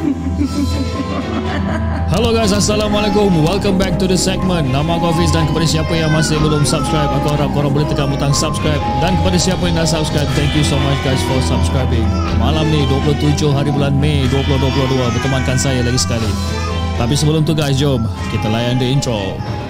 Hello guys, Assalamualaikum. Welcome back to the segment. Nama aku Hafiz dan kepada siapa yang masih belum subscribe Aku harap korang boleh tekan butang subscribe. Dan kepada siapa yang dah subscribe Thank you so much guys for subscribing. Malam ni 27 hari bulan Mei 2022 Bertemankan saya lagi sekali. Tapi sebelum tu guys, jom Kita layan the intro Intro.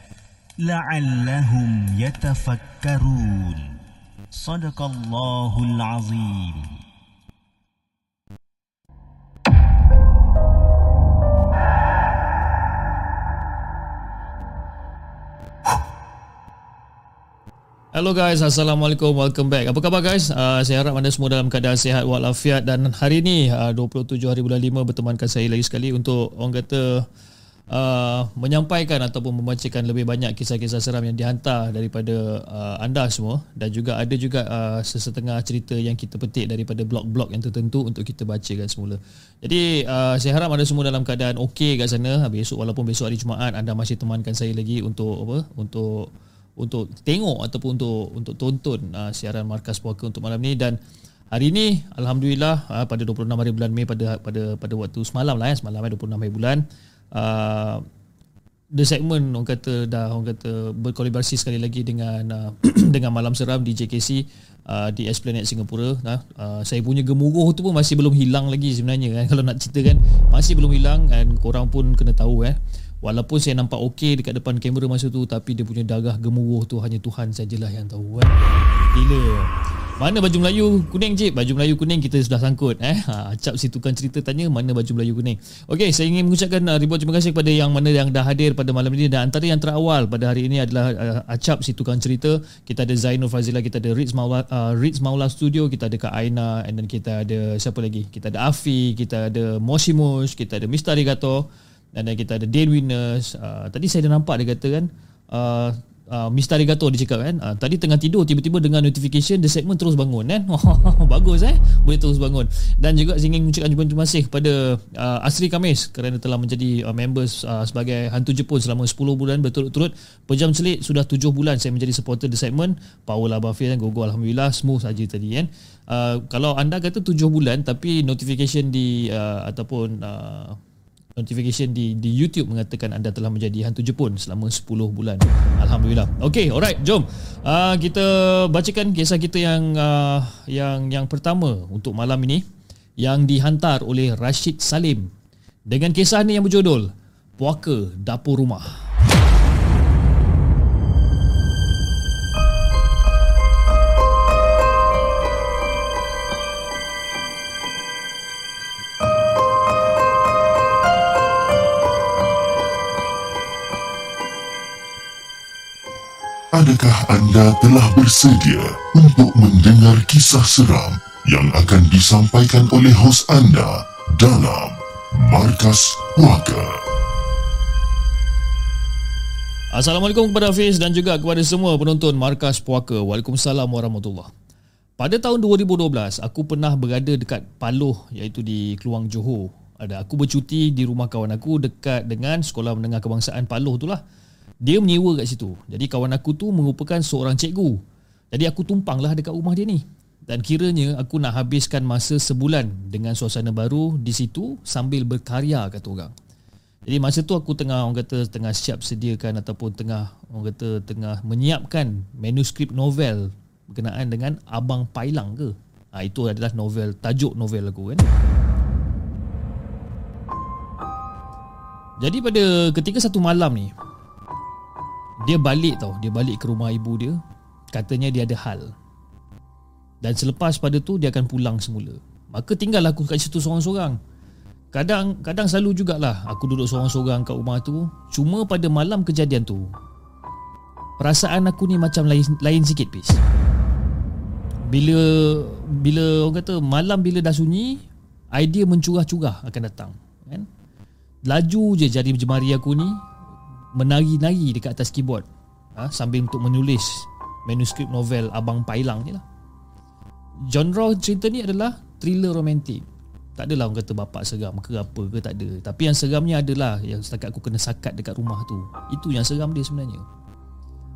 la'allahum yatafakkarun sadaqallahul azim Hello guys, Assalamualaikum, welcome back. Apa khabar guys? Uh, saya harap anda semua dalam keadaan sihat walafiat. Dan hari ini ah, uh, 27 hari bulan 5 bertemankan saya lagi sekali untuk orang kata uh, menyampaikan ataupun membacakan lebih banyak kisah-kisah seram yang dihantar daripada uh, anda semua dan juga ada juga uh, sesetengah cerita yang kita petik daripada blog-blog yang tertentu untuk kita bacakan semula. Jadi uh, saya harap anda semua dalam keadaan okey kat sana. Besok walaupun besok hari Jumaat anda masih temankan saya lagi untuk apa? Untuk untuk tengok ataupun untuk untuk tonton uh, siaran Markas Puaka untuk malam ni dan hari ini alhamdulillah uh, pada 26 hari bulan Mei pada pada pada waktu semalam lah ya semalam eh, 26 hari bulan uh, the segment orang kata dah orang kata berkolaborasi sekali lagi dengan uh, dengan malam seram di JKC uh, di Esplanade Singapura nah uh, saya punya gemuruh tu pun masih belum hilang lagi sebenarnya kan kalau nak cerita kan masih belum hilang dan korang pun kena tahu eh Walaupun saya nampak okey dekat depan kamera masa tu tapi dia punya darah gemuruh tu hanya Tuhan sajalah yang tahu kan. Gila. Mana baju Melayu kuning cik? Baju Melayu kuning kita sudah sangkut eh. Ha, acap si tukang cerita tanya mana baju Melayu kuning. Okey, saya ingin mengucapkan uh, ribuan terima kasih kepada yang mana yang dah hadir pada malam ini dan antara yang terawal pada hari ini adalah uh, acap si tukang cerita. Kita ada Zainul Fazila, kita ada Ritz Maula uh, Ritz Maula Studio, kita ada Kak Aina and then kita ada siapa lagi? Kita ada Afi, kita ada Moshimush, kita ada Mr. Arigato dan kita ada Dale Winners uh, tadi saya dah nampak dia kata kan uh, uh, Mr. Arigato dia cakap kan? Uh, tadi tengah tidur tiba-tiba dengan notification the segment terus bangun kan bagus eh? Boleh terus bangun. Dan juga saya ingin mengucapkan terima kasih kepada uh, Asri Kamis kerana telah menjadi uh, members uh, sebagai hantu Jepun selama 10 bulan berturut-turut. Pejam celik sudah 7 bulan saya menjadi supporter the segment. Power lah Bafi dan gogo Alhamdulillah. Smooth saja tadi kan? Uh, kalau anda kata 7 bulan tapi notification di uh, ataupun uh, notification di di YouTube mengatakan anda telah menjadi hantu Jepun selama 10 bulan. Alhamdulillah. Okay, alright, jom. Uh, kita bacakan kisah kita yang uh, yang yang pertama untuk malam ini yang dihantar oleh Rashid Salim dengan kisah ni yang berjudul Puaka Dapur Rumah. Adakah anda telah bersedia untuk mendengar kisah seram yang akan disampaikan oleh hos anda dalam Markas Puaka? Assalamualaikum kepada Hafiz dan juga kepada semua penonton Markas Puaka. Waalaikumsalam warahmatullahi Pada tahun 2012, aku pernah berada dekat Paloh iaitu di Keluang Johor. Ada aku bercuti di rumah kawan aku dekat dengan Sekolah Menengah Kebangsaan Paloh tu lah. Dia menyewa kat situ. Jadi kawan aku tu merupakan seorang cikgu. Jadi aku tumpanglah dekat rumah dia ni. Dan kiranya aku nak habiskan masa sebulan dengan suasana baru di situ sambil berkarya kata orang. Jadi masa tu aku tengah orang kata tengah siap sediakan ataupun tengah orang kata tengah menyiapkan manuskrip novel berkenaan dengan Abang Pailang ke. Ha, itu adalah novel tajuk novel aku kan. Jadi pada ketika satu malam ni Dia balik tau. Dia balik ke rumah ibu dia. Katanya dia ada hal. Dan selepas pada tu Dia akan pulang semula. Maka tinggal aku kat situ seorang-seorang. Kadang kadang selalu jugalah Aku duduk seorang-seorang kat rumah tu. Cuma pada malam kejadian tu Perasaan aku ni macam lain, lain sikit pis. Bila Bila orang kata Malam bila dah sunyi Idea mencurah-curah akan datang Kan? Laju je jari jemari aku ni Menari-nari dekat atas keyboard ha, Sambil untuk menulis Manuskrip novel Abang Pailang ni lah Genre cerita ni adalah Thriller romantik Tak adalah orang kata bapak seram ke apa ke tak ada Tapi yang seramnya adalah Yang setakat aku kena sakat dekat rumah tu Itu yang seram dia sebenarnya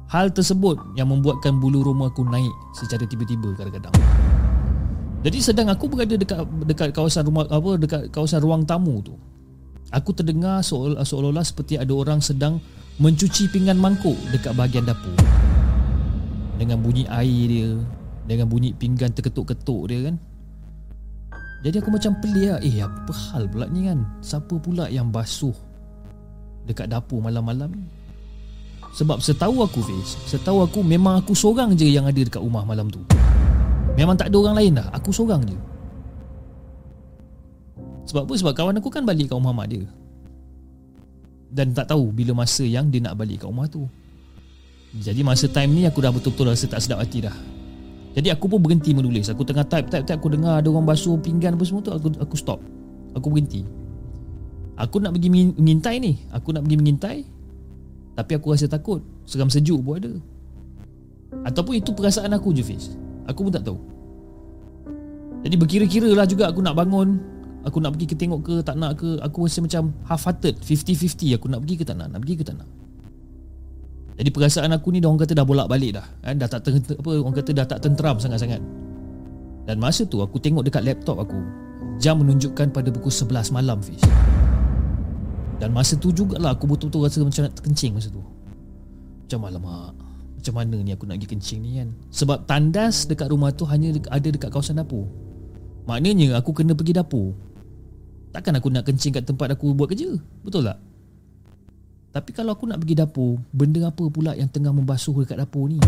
Hal tersebut yang membuatkan bulu roma aku naik secara tiba-tiba kadang-kadang. Jadi sedang aku berada dekat dekat kawasan rumah apa dekat kawasan ruang tamu tu. Aku terdengar seolah-olah seperti ada orang sedang mencuci pinggan mangkuk dekat bahagian dapur. Dengan bunyi air dia, dengan bunyi pinggan terketuk-ketuk dia kan. Jadi aku macam pelik lah. Eh apa hal pula ni kan? Siapa pula yang basuh Dekat dapur malam-malam ni? Sebab setahu aku Fiz Setahu aku memang aku seorang je yang ada dekat rumah malam tu. Memang tak ada orang lain dah Aku seorang je Sebab apa? Sebab kawan aku kan balik kat rumah mak dia. Dan tak tahu bila masa yang dia nak balik kat rumah tu. Jadi masa time ni aku dah betul-betul rasa tak sedap hati dah. Jadi aku pun berhenti menulis. Aku tengah type, type, type. Aku dengar ada orang basuh pinggan apa semua tu Aku aku stop. Aku berhenti. Aku nak pergi mengintai ni. Aku nak pergi mengintai. Tapi aku rasa takut. Seram sejuk pun ada. Ataupun itu perasaan aku je Fiz. Aku pun tak tahu. Jadi berkira-kira lah juga aku nak bangun Aku nak pergi ke tengok ke tak nak ke Aku rasa macam half-hearted 50-50 Aku nak pergi ke tak nak Nak pergi ke tak nak. Jadi perasaan aku ni Orang kata dah bolak balik dah. Kan? Dah tak ter, apa Orang kata dah tak tenteram sangat-sangat. Dan masa tu aku tengok dekat laptop aku Jam menunjukkan pada pukul 11 malam Fiz Dan masa tu jugalah Aku betul-betul rasa macam nak terkencing masa tu. Macam alamak macam mana ni aku nak pergi kencing ni kan? Sebab tandas dekat rumah tu hanya ada dekat kawasan dapur. Maknanya aku kena pergi dapur Takkan aku nak kencing kat tempat aku buat kerja Betul tak? Tapi kalau aku nak pergi dapur Benda apa pula yang tengah membasuh dekat dapur ni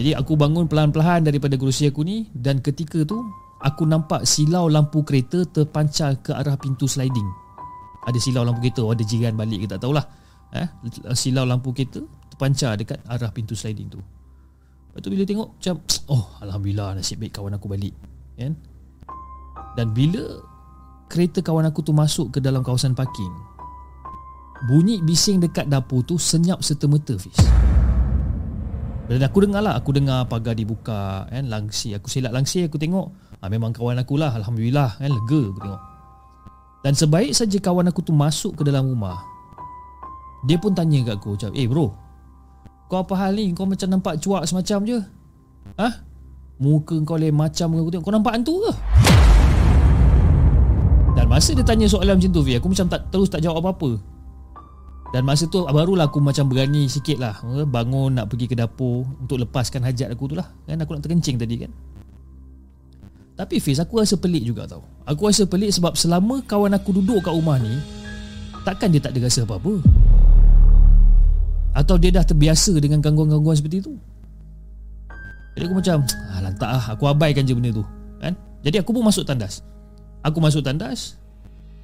Jadi aku bangun pelan-pelan daripada kerusi aku ni Dan ketika tu Aku nampak silau lampu kereta terpancar ke arah pintu sliding Ada silau lampu kereta Ada jiran balik ke tak tahulah eh, Silau lampu kereta terpancar dekat arah pintu sliding tu. Lepas tu bila tengok macam oh alhamdulillah nasib baik kawan aku balik. Kan? Dan bila kereta kawan aku tu masuk ke dalam kawasan parking bunyi bising dekat dapur tu senyap serta-merta Fiz. Dan aku dengar lah Aku dengar pagar dibuka kan, Langsi Aku silap langsi Aku tengok ha, Memang kawan aku lah Alhamdulillah kan, Lega aku tengok Dan sebaik saja kawan aku tu Masuk ke dalam rumah Dia pun tanya kat aku Macam eh bro kau apa hal ni? Kau macam nampak cuak semacam je. Ha? Muka kau lain macam aku tengok. Kau nampak hantu ke? Dan masa dia tanya soalan macam tu, Vi, aku macam tak terus tak jawab apa-apa. Dan masa tu barulah aku macam berani sikit lah Bangun nak pergi ke dapur Untuk lepaskan hajat aku tu lah. Kan aku nak terkencing tadi kan. Tapi Fiz aku rasa pelik juga tau. Aku rasa pelik sebab selama kawan aku duduk kat rumah ni Takkan dia tak ada rasa apa-apa. Atau dia dah terbiasa dengan gangguan-gangguan seperti itu Jadi aku macam ah, Lantak lah Aku abaikan je benda tu. Kan? Jadi aku pun masuk tandas Aku masuk tandas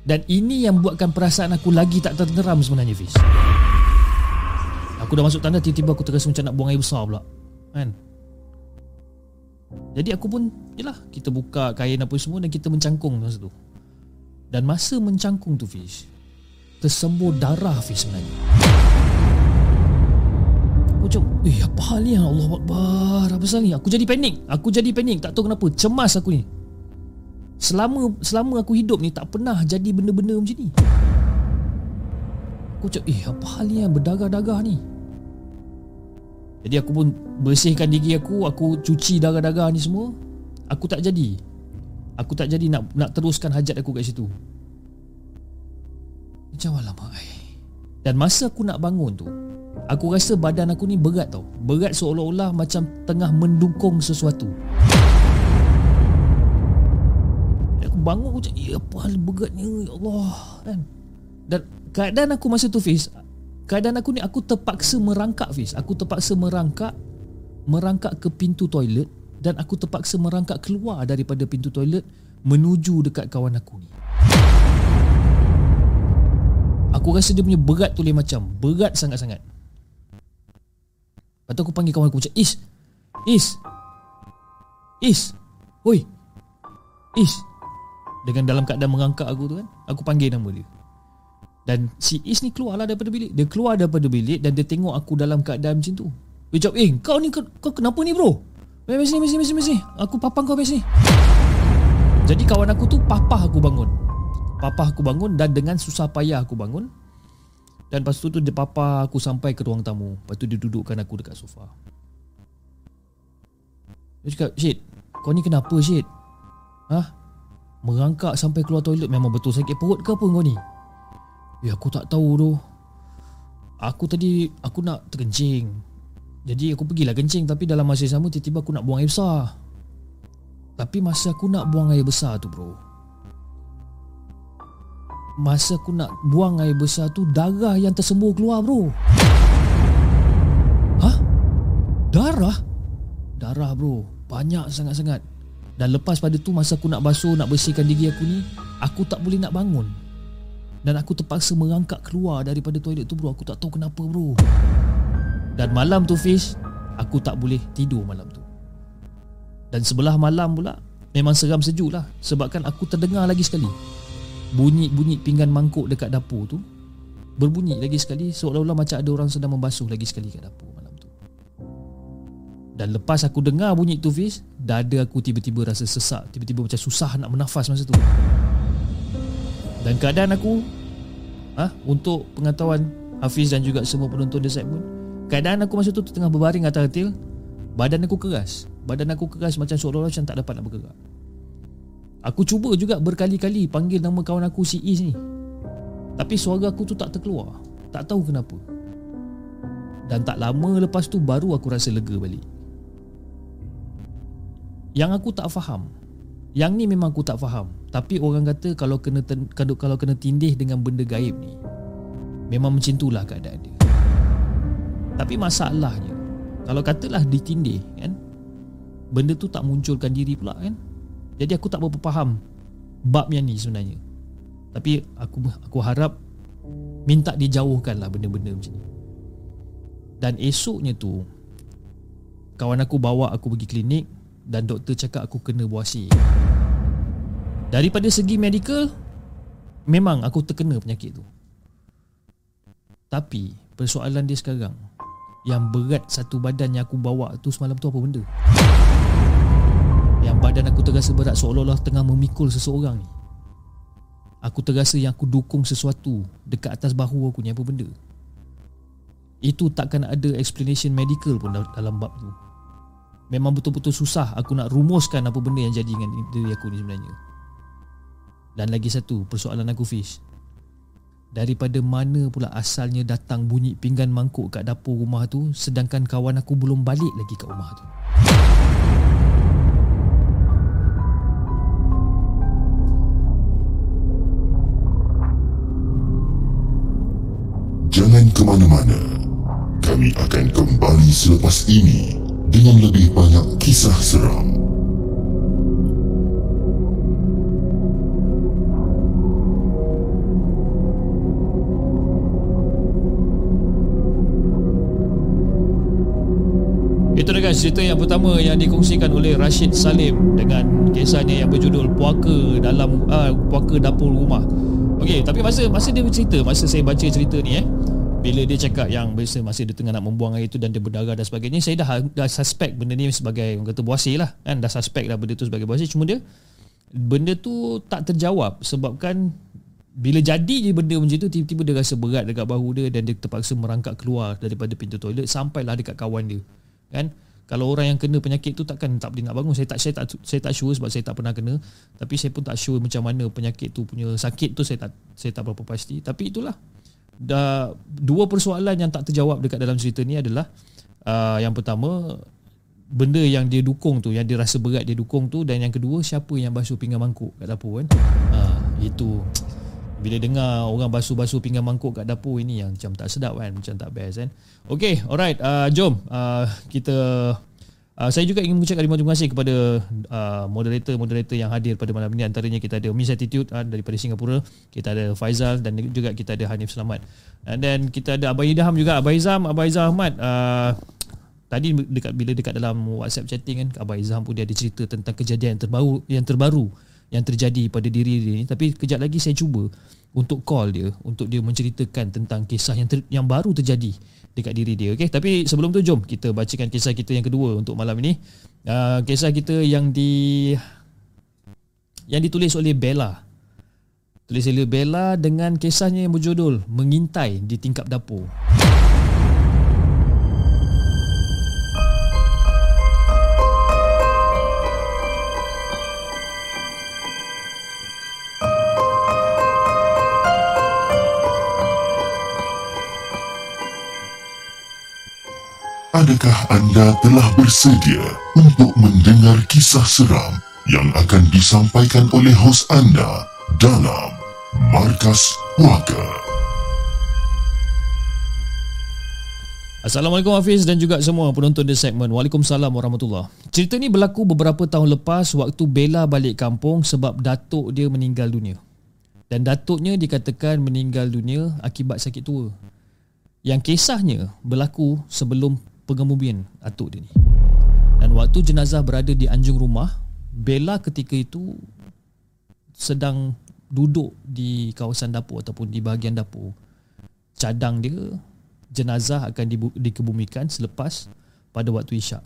Dan ini yang buatkan perasaan aku lagi tak terteram sebenarnya Fiz. Aku dah masuk tandas Tiba-tiba aku terasa macam nak buang air besar pula Kan? Jadi aku pun Yelah Kita buka kain apa semua Dan kita mencangkung masa tu. Dan masa mencangkung tu Fiz Tersembur darah Fiz sebenarnya. Macam Eh apa hal ni? Allah Akbar Apa pasal ni? Aku jadi panik. Aku jadi panik. Tak tahu kenapa. Cemas aku ni Selama selama aku hidup ni Tak pernah jadi benda-benda macam ni. Aku macam Eh apa hal ni yang berdarah-darah ni? Jadi aku pun Bersihkan diri aku Aku cuci darah-darah ni semua. Aku tak jadi. Aku tak jadi nak nak teruskan hajat aku kat situ. Macam alamak Dan masa aku nak bangun tu Aku rasa badan aku ni berat tau. Berat seolah-olah macam tengah mendukung sesuatu Aku bangun cakap Ya apa hal beratnya? Ya Allah kan? Dan keadaan aku masa tu Fiz Keadaan aku ni Aku terpaksa merangkak Fiz. Aku terpaksa merangkak Merangkak ke pintu toilet Dan aku terpaksa merangkak keluar Daripada pintu toilet Menuju dekat kawan aku ni. Aku rasa dia punya berat tu lain macam. Berat sangat-sangat. Lepas tu aku panggil kawan aku macam Is Is Is Oi Is Dengan dalam keadaan merangkak aku tu kan Aku panggil nama dia. Dan si Is ni keluar lah daripada bilik. Dia keluar daripada bilik Dan dia tengok aku dalam keadaan macam tu. Dia cakap Eh kau ni kau, kenapa ni bro? Mari sini mari sini mari Aku papang kau mari sini Jadi kawan aku tu Papah aku bangun. Papah aku bangun Dan dengan susah payah aku bangun. Dan lepas tu tu Dia papah aku sampai ke ruang tamu. Lepas tu dia dudukkan aku dekat sofa. Dia cakap Syed Kau ni kenapa Syed? Hah Merangkak sampai keluar toilet Memang betul sakit perut ke apa kau ni Ya aku tak tahu tu Aku tadi Aku nak terkencing. Jadi aku pergilah kencing. Tapi dalam masa yang sama Tiba-tiba aku nak buang air besar. Tapi masa aku nak buang air besar tu bro Masa aku nak buang air besar tu Darah yang tersembur keluar bro. Hah? Darah? Darah bro. Banyak sangat-sangat Dan lepas pada tu Masa aku nak basuh Nak bersihkan gigi aku ni Aku tak boleh nak bangun. Dan aku terpaksa merangkak keluar daripada toilet tu bro. Aku tak tahu kenapa bro. Dan malam tu Fish Aku tak boleh tidur malam tu. Dan sebelah malam pula Memang seram sejuk lah. Sebabkan aku terdengar lagi sekali. Bunyi-bunyi pinggan mangkuk dekat dapur tu Berbunyi lagi sekali. Seolah-olah macam ada orang sedang membasuh lagi sekali kat dapur Dan lepas aku dengar bunyi tu Fish Dada aku tiba-tiba rasa sesak. Tiba-tiba macam susah nak menafas masa tu. Dan keadaan aku ha, Untuk pengetahuan Hafiz dan juga semua penonton The Segment Keadaan aku masa tu tengah berbaring atas retil Badan aku keras. Badan aku keras macam seolah-olah macam tak dapat nak bergerak. Aku cuba juga berkali-kali panggil nama kawan aku si Is ni. Tapi suara aku tu tak terkeluar. Tak tahu kenapa. Dan tak lama lepas tu baru aku rasa lega balik Yang aku tak faham Yang ni memang aku tak faham tapi orang kata kalau kena ten, kalau, kena tindih dengan benda gaib ni memang macam itulah keadaan dia. Tapi masalahnya kalau katalah ditindih kan benda tu tak munculkan diri pula kan. Jadi aku tak berapa faham bab yang ni sebenarnya. Tapi aku aku harap minta dijauhkanlah benda-benda macam ni. Dan esoknya tu kawan aku bawa aku pergi klinik dan doktor cakap aku kena buasi. Daripada segi medical Memang aku terkena penyakit tu. Tapi Persoalan dia sekarang Yang berat satu badan yang aku bawa tu semalam tu apa benda? Yang badan aku terasa berat seolah-olah tengah memikul seseorang ni. Aku terasa yang aku dukung sesuatu Dekat atas bahu aku ni apa benda? Itu takkan ada explanation medical pun dalam bab tu Memang betul-betul susah aku nak rumuskan apa benda yang jadi dengan diri aku ni sebenarnya. Dan lagi satu persoalan aku Fish. Daripada mana pula asalnya datang bunyi pinggan mangkuk kat dapur rumah tu Sedangkan kawan aku belum balik lagi kat rumah tu? Jangan ke mana-mana. Kami akan kembali selepas ini Dengan lebih banyak kisah seram Itu dengan cerita yang pertama yang dikongsikan oleh Rashid Salim dengan kisahnya yang berjudul Puaka dalam uh, Puaka dapur rumah. Okey, tapi masa masa dia bercerita, masa saya baca cerita ni eh, bila dia cakap yang biasa masa dia tengah nak membuang air itu dan dia berdarah dan sebagainya, saya dah dah suspek benda ni sebagai orang kata buasi lah kan, dah suspek dah benda tu sebagai buasi. Cuma dia benda tu tak terjawab sebabkan bila jadi je benda macam tu tiba-tiba dia rasa berat dekat bahu dia dan dia terpaksa merangkak keluar daripada pintu toilet sampailah dekat kawan dia kan? Kalau orang yang kena penyakit tu takkan tak boleh nak bangun. Saya tak saya tak saya tak sure sebab saya tak pernah kena. Tapi saya pun tak sure macam mana penyakit tu punya sakit tu saya tak saya tak berapa pasti. Tapi itulah dah dua persoalan yang tak terjawab dekat dalam cerita ni adalah uh, yang pertama benda yang dia dukung tu yang dia rasa berat dia dukung tu dan yang kedua siapa yang basuh pinggan mangkuk kat dapur kan? Uh, itu. Bila dengar orang basuh-basuh pinggan mangkuk kat dapur ini yang macam tak sedap kan macam tak best kan? Okay alright uh, jom uh, kita uh, saya juga ingin mengucapkan terima kasih kepada uh, moderator-moderator yang hadir pada malam ini. Antaranya kita ada Miss Attitude uh, daripada Singapura. Kita ada Faizal dan juga kita ada Hanif Selamat. Then kita ada Abai Idham juga. Abai Izam Abai Izam Ahmad uh, tadi dekat bila dekat dalam WhatsApp chatting kan Abai Izam pun dia ada cerita tentang kejadian yang terbaru yang terbaru yang terjadi pada diri dia ni. Tapi kejap lagi saya cuba untuk call dia untuk dia menceritakan tentang kisah yang ter, yang baru terjadi dekat diri dia okey? Tapi sebelum tu jom kita bacakan kisah kita yang kedua untuk malam ini. Uh, kisah kita yang di yang ditulis oleh Bella. Tulis oleh Bella dengan kisahnya yang berjudul mengintai di tingkap dapur Adakah anda telah bersedia untuk mendengar kisah seram yang akan disampaikan oleh hos anda dalam Markas Puaka? Assalamualaikum Hafiz dan juga semua penonton di segmen. Waalaikumsalam warahmatullahi Cerita ni berlaku beberapa tahun lepas waktu Bella balik kampung sebab datuk dia meninggal dunia. Dan datuknya dikatakan meninggal dunia akibat sakit tua. Yang kisahnya berlaku sebelum pengemudian atuk dia ni. Dan waktu jenazah berada di anjung rumah, Bella ketika itu sedang duduk di kawasan dapur ataupun di bahagian dapur. Cadang dia, jenazah akan dikebumikan selepas pada waktu isyak.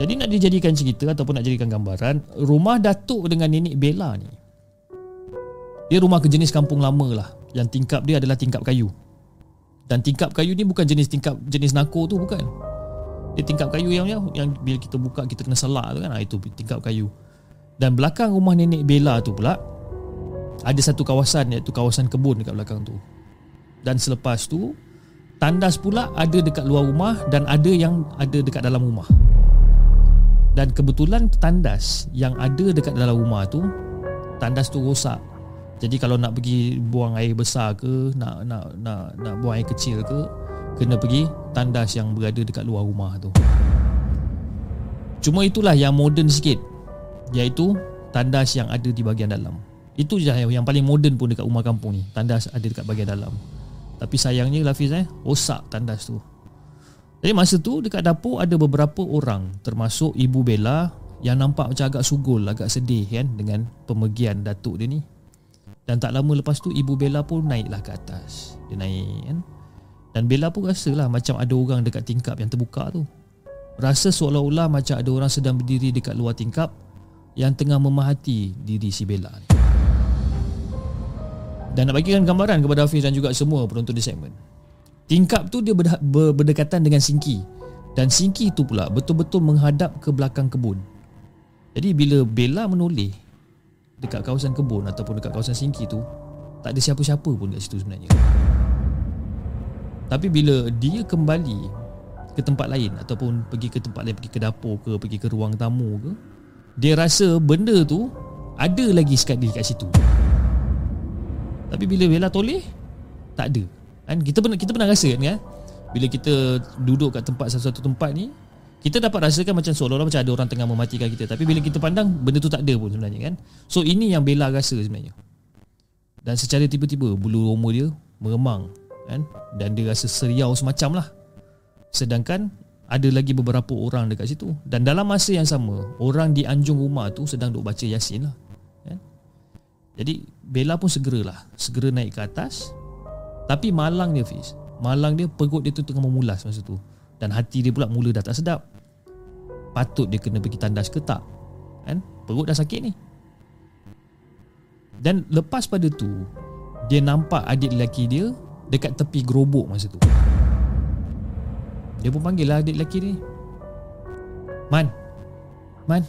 Jadi nak dijadikan cerita ataupun nak jadikan gambaran, rumah datuk dengan nenek Bella ni, dia rumah kejenis kampung lama lah. Yang tingkap dia adalah tingkap kayu. Dan tingkap kayu ni bukan jenis tingkap jenis nako tu bukan. Dia tingkap kayu yang yang bila kita buka kita kena selak tu kan. Ha, itu tingkap kayu. Dan belakang rumah nenek Bella tu pula ada satu kawasan iaitu kawasan kebun dekat belakang tu. Dan selepas tu tandas pula ada dekat luar rumah dan ada yang ada dekat dalam rumah. Dan kebetulan tandas yang ada dekat dalam rumah tu tandas tu rosak jadi kalau nak pergi buang air besar ke, nak nak nak nak buang air kecil ke, kena pergi tandas yang berada dekat luar rumah tu. Cuma itulah yang moden sikit. Iaitu tandas yang ada di bahagian dalam. Itu je yang, yang paling moden pun dekat rumah kampung ni. Tandas ada dekat bahagian dalam. Tapi sayangnya Lafiz eh, rosak tandas tu. Jadi masa tu dekat dapur ada beberapa orang termasuk Ibu Bella yang nampak macam agak sugul, agak sedih kan dengan pemergian datuk dia ni. Dan tak lama lepas tu Ibu Bella pun naiklah ke atas. Dia naik kan? Dan Bella pun rasa lah Macam ada orang dekat tingkap yang terbuka tu. Rasa seolah-olah macam ada orang sedang berdiri dekat luar tingkap Yang tengah memahati diri si Bella ni. Dan nak bagikan gambaran kepada Hafiz dan juga semua penonton di segmen. Tingkap tu dia berdekatan dengan Singki. Dan Singki tu pula betul-betul menghadap ke belakang kebun. Jadi bila Bella menoleh dekat kawasan kebun ataupun dekat kawasan singki tu tak ada siapa-siapa pun kat situ sebenarnya. Tapi bila dia kembali ke tempat lain ataupun pergi ke tempat lain pergi ke dapur ke pergi ke ruang tamu ke dia rasa benda tu ada lagi sekali kat situ. Tapi bila Bella toleh tak ada. Kan kita pernah kita pernah rasa kan, kan? bila kita duduk kat tempat satu-satu tempat ni kita dapat rasakan macam seolah-olah macam ada orang tengah mematikan kita. Tapi bila kita pandang benda tu tak ada pun sebenarnya kan? So ini yang Bella rasa sebenarnya. Dan secara tiba-tiba bulu roma dia meremang kan? Dan dia rasa seriau semacam lah. Sedangkan ada lagi beberapa orang dekat situ. Dan dalam masa yang sama orang di anjung rumah tu sedang duk baca yasin lah kan? jadi Bella pun segeralah segera naik ke atas. Tapi malang dia Fiz. Malang dia perut dia tu tengah memulas masa tu dan hati dia pula mula dah tak sedap. Patut dia kena pergi tandas ke tak? Kan? Perut dah sakit ni. Dan lepas pada tu, dia nampak adik lelaki dia dekat tepi gerobok masa tu. Dia pun panggil lah adik lelaki ni. Man. Man.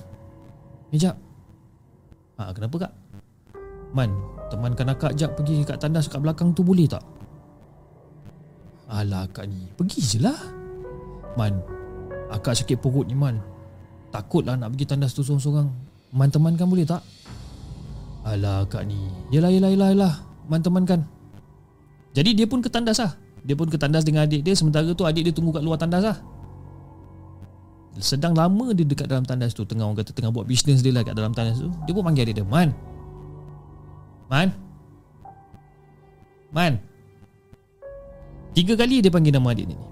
Sekejap. Ha, kenapa kak? Man, temankan akak jap pergi kat tandas kat belakang tu boleh tak? Alah kak ni, pergi je lah. Man Akak sakit perut ni Man. Takutlah nak pergi tandas tu sorang-sorang Man teman kan boleh tak? Alah kak ni. Yelah yelah yelah, yelah. Man teman kan Jadi dia pun ke tandas lah. Dia pun ke tandas dengan adik dia. Sementara tu adik dia tunggu kat luar tandas lah. Sedang lama dia dekat dalam tandas tu. Tengah orang kata Tengah buat bisnes dia lah kat dalam tandas tu. Dia pun panggil adik dia Man. Man. Man. Tiga kali dia panggil nama adik dia ni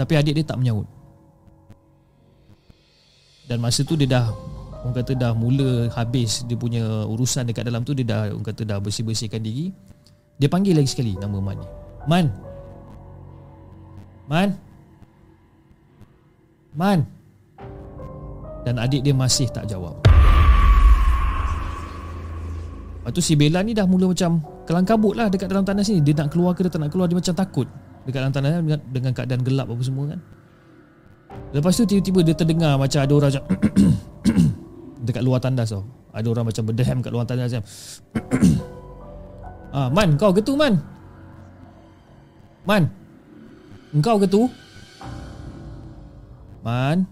Tapi adik dia tak menyahut. Dan masa tu dia dah orang kata dah mula habis dia punya urusan dekat dalam tu dia dah orang kata dah bersih-bersihkan diri. Dia panggil lagi sekali nama Man ni. Man Man Man dan adik dia masih tak jawab. Lepas tu si Bella ni dah mula macam kelang kabut lah dekat dalam tandas ni. Dia nak keluar ke dia tak nak keluar, dia macam takut dekat dalam tandas dengan, dengan keadaan gelap apa semua kan. Lepas tu tiba-tiba dia terdengar macam ada orang macam dekat luar tandas tau. Ada orang macam berdehem kat luar tandas macam. ah, Man, kau ke tu Man? Man. Engkau ke tu? Man.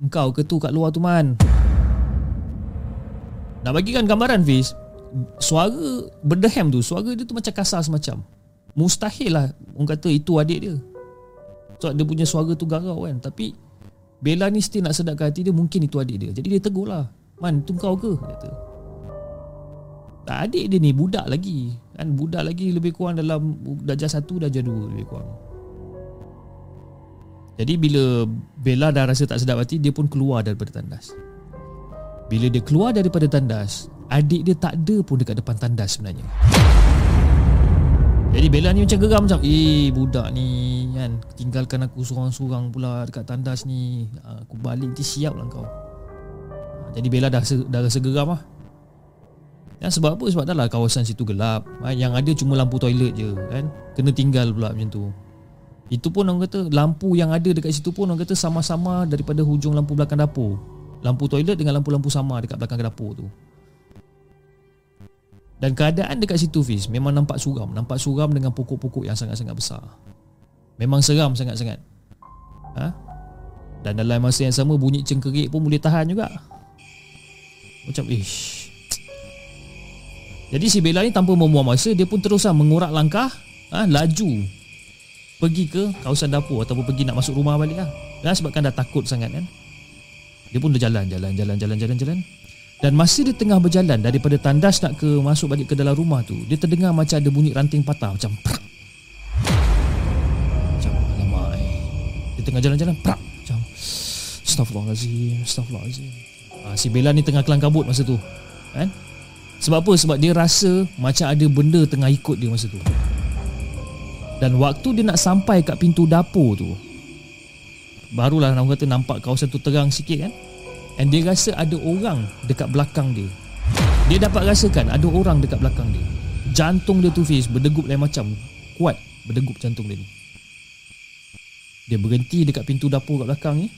Engkau ke tu kat luar tu Man? Nak bagikan gambaran Fiz Suara berdehem tu Suara dia tu macam kasar semacam Mustahil lah. Orang kata itu adik dia. So dia punya suara tu garau kan. Tapi Bella ni still nak sedapkan hati dia Mungkin itu adik dia. Jadi dia tegur lah. Man tu kau ke? Kata. Tak adik dia ni budak lagi. Kan Budak lagi lebih kurang dalam Darjah satu darjah dua lebih kurang. Jadi bila Bella dah rasa tak sedap hati Dia pun keluar daripada tandas. Bila dia keluar daripada tandas Adik dia tak ada pun dekat depan tandas sebenarnya jadi Bella ni macam geram macam Eh budak ni kan Tinggalkan aku seorang-seorang pula Dekat tandas ni. Aku balik nanti siap lah kau. Jadi Bella dah, dah rasa geram lah. Ya, sebab apa? Sebab dah lah kawasan situ gelap. Yang ada cuma lampu toilet je kan? Kena tinggal pula macam tu. Itu pun orang kata Lampu yang ada dekat situ pun Orang kata sama-sama Daripada hujung lampu belakang dapur. Lampu toilet dengan lampu-lampu sama Dekat belakang dapur tu dan keadaan dekat situ Fiz Memang nampak suram. Nampak suram dengan pokok-pokok yang sangat-sangat besar. Memang seram sangat-sangat. Ha? Dan dalam masa yang sama Bunyi cengkerik pun boleh tahan juga. Macam ish. Jadi si Bella ni tanpa membuang masa Dia pun terus lah mengurak langkah ha? Laju. Pergi ke kawasan dapur Ataupun pergi nak masuk rumah balik lah. Ha? Sebabkan dah takut sangat kan. Dia pun dah jalan Jalan, jalan, jalan, jalan, jalan dan masa dia tengah berjalan daripada tandas nak ke masuk balik ke dalam rumah tu, dia terdengar macam ada bunyi ranting patah macam prak. Macam alamak. Eh. Dia tengah jalan-jalan prak macam Astaghfirullahalazim, astaghfirullahalazim. Ha, si Bella ni tengah kelang kabut masa tu. Kan? Sebab apa? Sebab dia rasa macam ada benda tengah ikut dia masa tu. Dan waktu dia nak sampai kat pintu dapur tu, barulah orang kata nampak kawasan tu terang sikit kan? And dia rasa ada orang dekat belakang dia. Dia dapat rasakan ada orang dekat belakang dia. Jantung dia tu Fiz berdegup lain macam. Kuat berdegup jantung dia ni. Dia berhenti dekat pintu dapur kat belakang ni.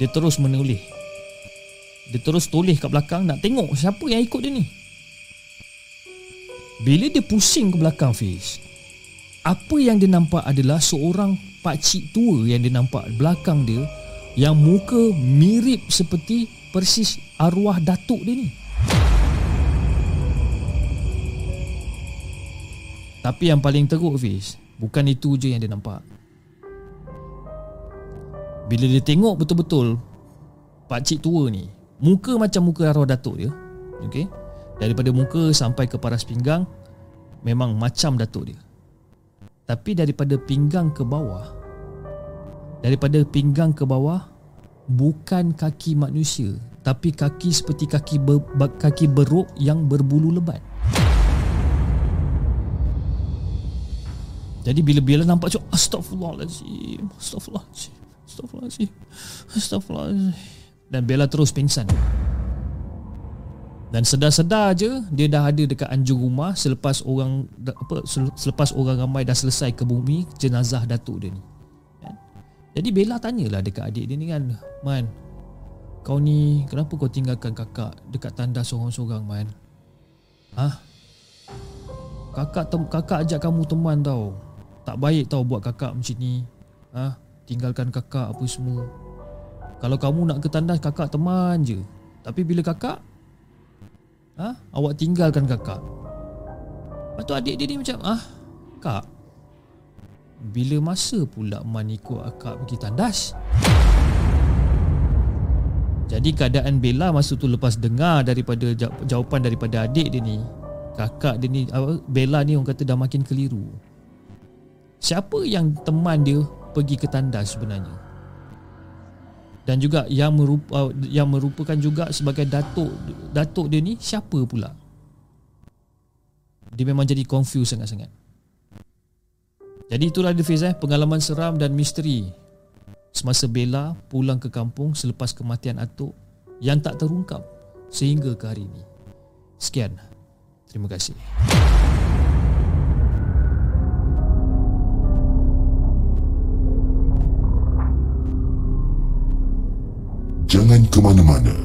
Dia terus menoleh. Dia terus toleh kat belakang nak tengok siapa yang ikut dia ni. Bila dia pusing ke belakang Fiz Apa yang dia nampak adalah seorang pakcik tua yang dia nampak belakang dia yang muka mirip seperti persis arwah datuk dia ni. Tapi yang paling teruk Fiz Bukan itu je yang dia nampak Bila dia tengok betul-betul Pakcik tua ni Muka macam muka arwah datuk dia okay? Daripada muka sampai ke paras pinggang Memang macam datuk dia Tapi daripada pinggang ke bawah Daripada pinggang ke bawah Bukan kaki manusia Tapi kaki seperti kaki ber, kaki beruk yang berbulu lebat. Jadi bila-bila nampak cakap Astaghfirullahaladzim Astaghfirullahaladzim Astaghfirullahaladzim Astaghfirullahaladzim. Dan Bella terus pingsan. Dan sedar-sedar je dia dah ada dekat anjung rumah selepas orang apa selepas orang ramai dah selesai ke bumi jenazah datuk dia ni. Jadi Bella tanyalah dekat adik dia ni kan Man Kau ni kenapa kau tinggalkan kakak Dekat tandas seorang-seorang Man? Hah? Kakak tem- kakak ajak kamu teman tau. Tak baik tau buat kakak macam ni. Hah? Tinggalkan kakak apa semua. Kalau kamu nak ke tandas kakak teman je. Tapi bila kakak ha? Awak tinggalkan kakak. Lepas tu adik dia ni macam Ah Kak Bila masa pula Man ikut akak pergi tandas? Jadi keadaan Bella masa tu lepas dengar daripada jawapan daripada adik dia ni Kakak dia ni Bella ni orang kata dah makin keliru. Siapa yang teman dia pergi ke tandas sebenarnya? Dan juga yang merupa, yang merupakan juga sebagai datuk datuk dia ni siapa pula? Dia memang jadi confused sangat-sangat jadi itulah dia Fiz eh. Pengalaman seram dan misteri. Semasa Bella pulang ke kampung selepas kematian atuk yang tak terungkap sehingga ke hari ini. Sekian. Terima kasih. Jangan ke mana-mana.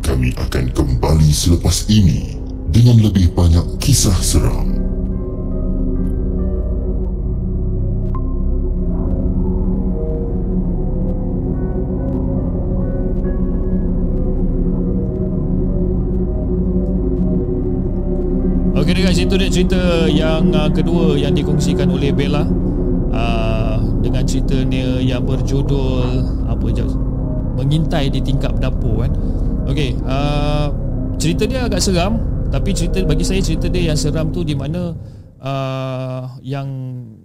Kami akan kembali selepas ini dengan lebih banyak kisah seram. Itu dia cerita yang uh, kedua yang dikongsikan oleh Bella uh, dengan cerita ni yang berjudul apa je mengintai di tingkap dapur kan. Okey, uh, cerita dia agak seram tapi cerita bagi saya cerita dia yang seram tu di mana uh, yang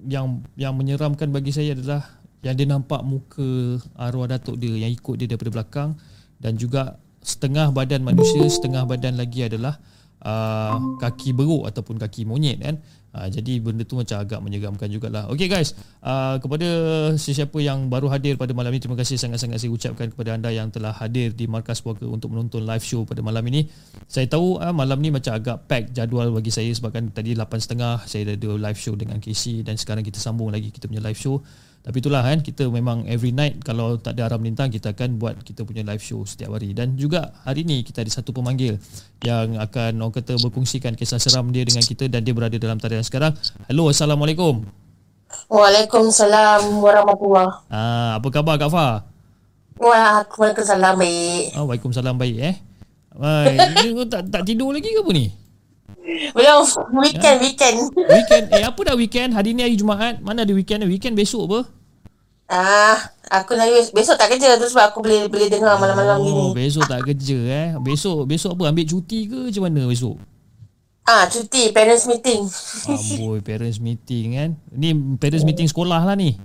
yang yang menyeramkan bagi saya adalah yang dia nampak muka arwah datuk dia yang ikut dia daripada belakang dan juga setengah badan manusia setengah badan lagi adalah uh, kaki beruk ataupun kaki monyet kan Ha, jadi benda tu macam agak menyeramkan jugalah. Okay guys, uh, kepada sesiapa yang baru hadir pada malam ini, terima kasih sangat-sangat saya ucapkan kepada anda yang telah hadir di Markas Puaka untuk menonton live show pada malam ini. Saya tahu uh, malam ni macam agak pack jadual bagi saya sebabkan tadi 8.30 saya ada live show dengan Casey dan sekarang kita sambung lagi kita punya live show. Tapi itulah kan kita memang every night kalau tak ada aram lintang kita akan buat kita punya live show setiap hari dan juga hari ni kita ada satu pemanggil yang akan orang kata berkongsikan kisah seram dia dengan kita dan dia berada dalam talian sekarang. Hello, Assalamualaikum. Waalaikumsalam warahmatullahi. Ah, apa khabar Kak Fa? Waalaikumsalam baik. Oh, Waalaikumsalam baik eh. Ah, tak tak tidur lagi ke apa ni? Belum weekend, weekend. Weekend. Eh apa dah weekend? Hari ni hari Jumaat. Mana ada weekend? Weekend besok apa? Ah, aku nak besok tak kerja tu sebab aku boleh boleh dengar malam-malam oh, gini. besok tak kerja eh. Besok besok apa ambil cuti ke macam mana besok? Ah, cuti parents meeting. Amboi, parents meeting kan. Ni parents meeting sekolah lah ni.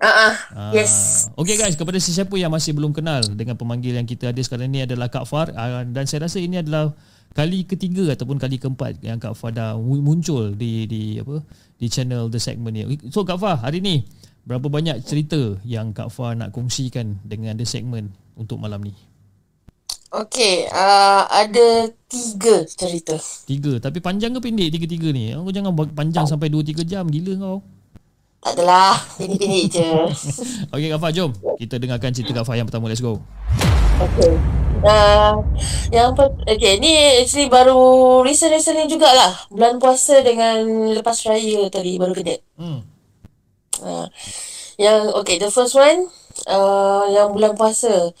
Uh-uh. Ah, yes. Okay guys, kepada sesiapa yang masih belum kenal dengan pemanggil yang kita ada sekarang ni adalah Kak Far uh, dan saya rasa ini adalah kali ketiga ataupun kali keempat yang Kak Fah muncul di di apa di channel The Segment ni. So Kak Fah, hari ni berapa banyak cerita yang Kak Fah nak kongsikan dengan The Segment untuk malam ni? Okay, uh, ada tiga cerita. Tiga, tapi panjang ke pendek tiga-tiga ni? Kau jangan panjang sampai dua tiga jam, gila kau. Tak adalah, pendek-pendek je. okay Kak Fah, jom kita dengarkan cerita Kak Fah yang pertama, let's go. Okay. Uh, yang per, okay, ni actually baru recent-recent ni jugalah. Bulan puasa dengan lepas raya tadi baru kena. Hmm. Uh, yang okay, the first one uh, yang bulan puasa.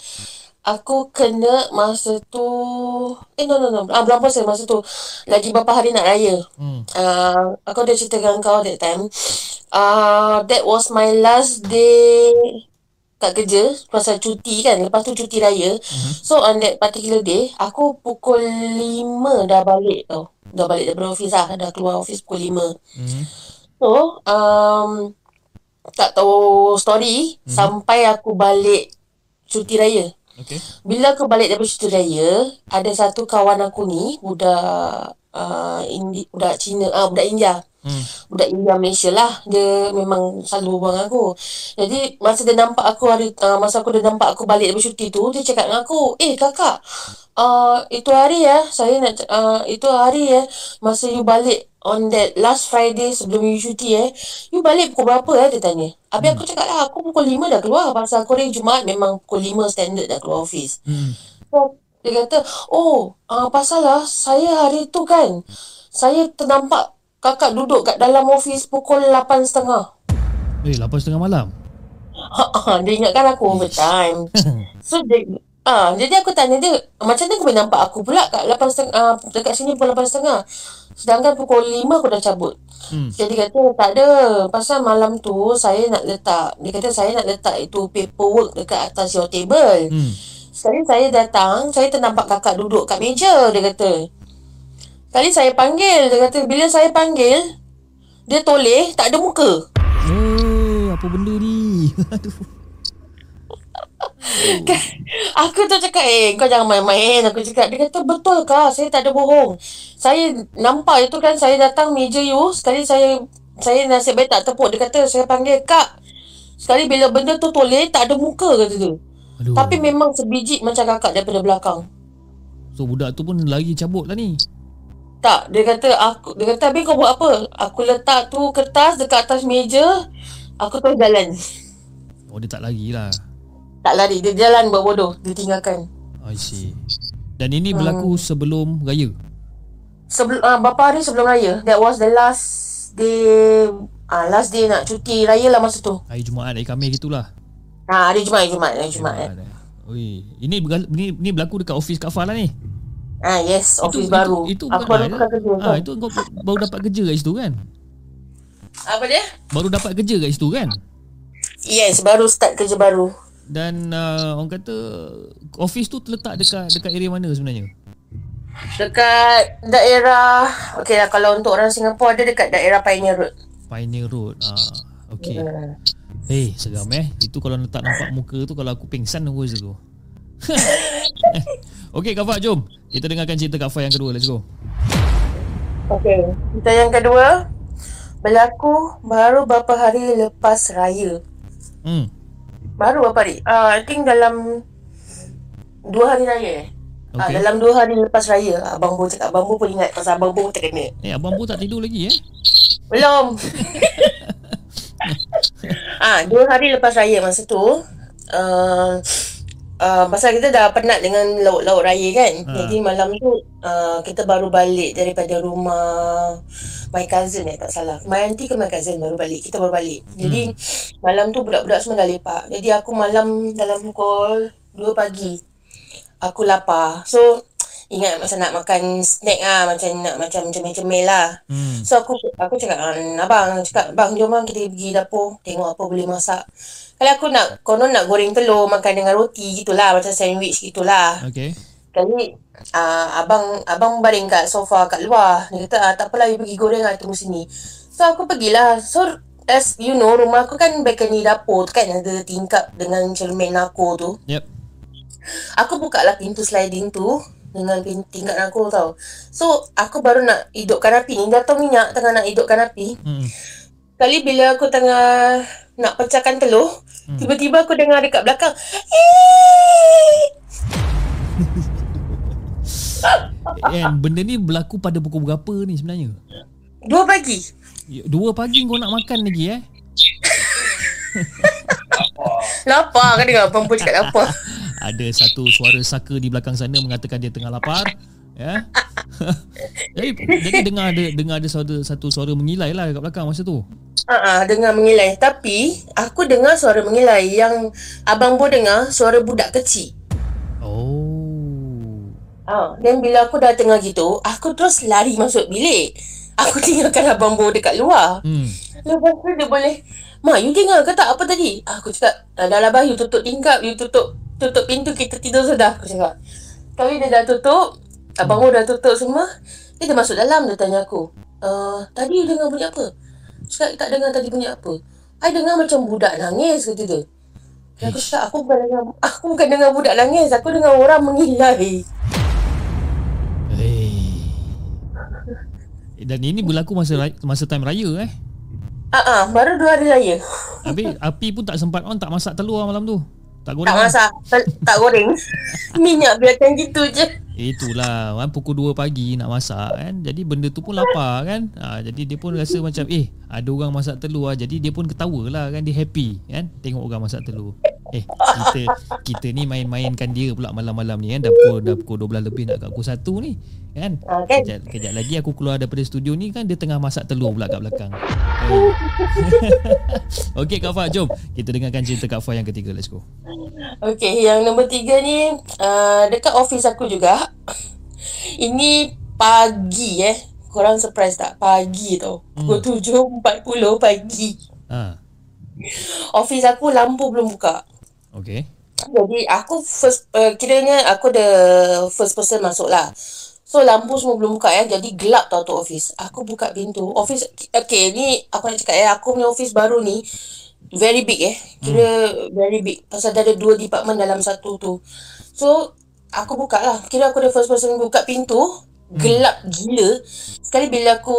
Aku kena masa tu Eh no no no. Ah, Bulan puasa masa tu. Lagi berapa hari nak raya. Hmm. uh, Aku dah cerita dengan kau that time. Uh, That was my last day kat kerja. Pasal cuti kan. Lepas tu cuti raya. Mm-hmm. so on that particular day aku pukul 5 dah balik tau. Dah balik daripada office lah. Dah keluar office pukul 5 mm-hmm. so um, tak tahu story. Mm-hmm. sampai aku balik cuti raya okay. bila aku balik daripada cuti raya ada satu kawan aku ni budak uh, Indi, budak Cina ah uh, budak India Hmm. Budak India Malaysia lah Dia memang selalu buang aku Jadi masa dia nampak aku hari uh, Masa aku dia nampak aku balik dari cuti tu Dia cakap dengan aku Eh kakak uh, Itu hari ya Saya nak uh, Itu hari ya Masa you balik On that last Friday Sebelum you cuti eh You balik pukul berapa eh Dia tanya Habis hmm. aku cakap lah Aku pukul 5 dah keluar Pasal aku hari Jumaat Memang pukul 5 standard dah keluar office hmm. so, Dia kata Oh uh, Pasal lah Saya hari tu kan Saya ternampak Kakak duduk kat dalam office pukul 8.30. Eh, 8.30 malam? dia ingatkan aku overtime. so, dia, Ah, jadi aku tanya dia, macam mana kau boleh nampak aku pula kat 8.30 uh, dekat sini pukul 8.30. Sedangkan pukul 5 aku dah cabut. Hmm. Jadi kata tak ada. Pasal malam tu saya nak letak. Dia kata saya nak letak itu paperwork dekat atas your table. Hmm. Sekali saya datang, saya ternampak kakak duduk kat meja, dia kata. Kali saya panggil, dia kata bila saya panggil, dia toleh, tak ada muka. Eh, apa benda ni? Aduh. Kan, aku tu cakap eh kau jangan main-main. Aku cakap dia kata betul kah saya tak ada bohong. Saya nampak itu kan saya datang meja you sekali saya saya nasib baik tak tepuk dia kata saya panggil kak. Sekali bila benda tu toleh tak ada muka kata dia Aduh. tapi memang sebiji macam kakak daripada belakang. So budak tu pun lagi cabut lah ni? Tak dia kata aku dia kata habis kau buat apa? Aku letak tu kertas dekat atas meja aku tu jalan. Oh dia tak lagi lah tak lari dia jalan buat bodoh dia tinggalkan I see dan ini berlaku hmm. sebelum raya sebelum uh, berapa hari sebelum raya that was the last day ah uh, last day nak cuti raya lah masa tu hari Jumaat hari Khamis gitulah ha hari Jumaat hari Jumaat hari Jumaat, Jumaat, eh. Ui, ini ini ini berlaku dekat office Kak Fah lah ni. Ah yes, office itu, baru. Itu, itu aku baru kerja. Ah itu kau baru dapat kerja kat situ kan? Apa dia? Baru dapat kerja kat situ kan? Yes, baru start kerja baru. Dan uh, orang kata office tu terletak dekat dekat area mana sebenarnya? Dekat daerah Okey lah kalau untuk orang Singapura ada dekat daerah Pioneer Road. Pioneer Road. Ah, okey. Yeah. Hey, seram eh. Itu kalau tak nampak muka tu kalau aku pingsan tunggu situ. Okey, Kak Fah, jom. Kita dengarkan cerita Kak Fah yang kedua. Let's go. Okey, cerita yang kedua berlaku baru beberapa hari lepas raya. Hmm. Baru apa hari? Uh, I think dalam dua hari raya eh. Okay. Uh, dalam dua hari lepas raya Abang Bo cakap Abang Bo pun ingat Pasal Abang Bo tak kena Eh Abang Bo tak tidur lagi eh Belum Ah, Dua hari lepas raya masa tu uh, uh, Pasal kita dah penat dengan laut-laut raya kan? Ha. Jadi malam tu uh, Kita baru balik daripada rumah my cousin eh tak salah. My auntie ke my cousin baru balik. Kita baru balik. Jadi hmm. malam tu budak-budak semua dah lepak. Jadi aku malam dalam pukul 2 pagi aku lapar. So ingat masa nak makan snack ah macam nak macam cemil-cemil lah. Hmm. so aku aku cakap dengan abang cakap bang jom bang kita pergi dapur tengok apa boleh masak kalau aku nak konon nak goreng telur makan dengan roti gitulah macam sandwich gitulah okay Kali uh, abang abang baring kat sofa kat luar. Dia kata ah, tak apalah you pergi goreng lah tunggu sini. So aku pergilah. So as you know rumah aku kan balcony dapur tu kan ada tingkap dengan cermin aku tu. Yep. Aku buka lah pintu sliding tu dengan tingkap aku tau. So aku baru nak hidupkan api ni. Dah tahu minyak tengah nak hidupkan api. Hmm. Kali bila aku tengah nak pecahkan telur, hmm. tiba-tiba aku dengar dekat belakang. And benda ni berlaku pada pukul berapa ni sebenarnya? Dua pagi. Ya, dua pagi kau nak makan lagi eh? lapar kan dengar perempuan cakap lapar. Ada satu suara saka di belakang sana mengatakan dia tengah lapar. Ya. jadi, jadi dengar ada dengar ada suara, satu suara mengilai lah kat belakang masa tu. Ah, uh-uh, dengar mengilai. Tapi aku dengar suara mengilai yang abang Bo dengar suara budak kecil. Oh. Ha, dan bila aku dah tengah gitu, aku terus lari masuk bilik. Aku tinggalkan abang Bo dekat luar. Hmm. Lepas tu dia boleh, Mak, you dengar ke tak apa tadi? Aku cakap, dah lah bah, you tutup tingkap, you tutup tutup pintu, kita tidur sudah. Aku cakap. Kali dia dah tutup, abang Bo dah tutup semua, dia dah masuk dalam, dia tanya aku. Uh, tadi you dengar bunyi apa? Cakap, tak dengar tadi bunyi apa? I dengar macam budak nangis, kata dia. Aku cakap, aku bukan dengar, aku bukan dengar budak nangis, aku dengar orang mengilai. Dan ini berlaku masa masa time raya eh. Ah uh uh, baru dua hari raya. Habis api pun tak sempat on tak masak telur malam tu. Tak goreng. Tak masak, tak, tak goreng. Minyak biarkan gitu je. Itulah kan pukul 2 pagi nak masak kan. Jadi benda tu pun lapar kan. Ha, jadi dia pun rasa macam eh ada orang masak telur lah. Jadi dia pun ketawa lah kan. Dia happy kan tengok orang masak telur. Eh, kita kita ni main-mainkan dia pula malam-malam ni kan. Dah pukul, dah pukul 12 lebih nak kat pukul 1 ni. Kan? Ah, kan? Kejap, kejap lagi aku keluar daripada studio ni kan dia tengah masak telur pula kat belakang. Okey Kak Fah, jom. Kita dengarkan cerita Kak Fah yang ketiga. Let's go. Okay, yang nombor tiga ni uh, dekat office aku juga. Ini pagi eh. Korang surprise tak? Pagi tau. Pukul hmm. 7.40 pagi. Ha. Office aku lampu belum buka. Okey. Jadi aku first uh, kiranya aku the first person masuk lah. So lampu semua belum buka ya. Jadi gelap tau tu office. Aku buka pintu. Office okay ni aku nak cakap ya aku punya office baru ni very big eh. Kira hmm. very big. Pasal ada dua department dalam satu tu. So aku buka lah. Kira aku the first person buka pintu. Gelap gila. Sekali bila aku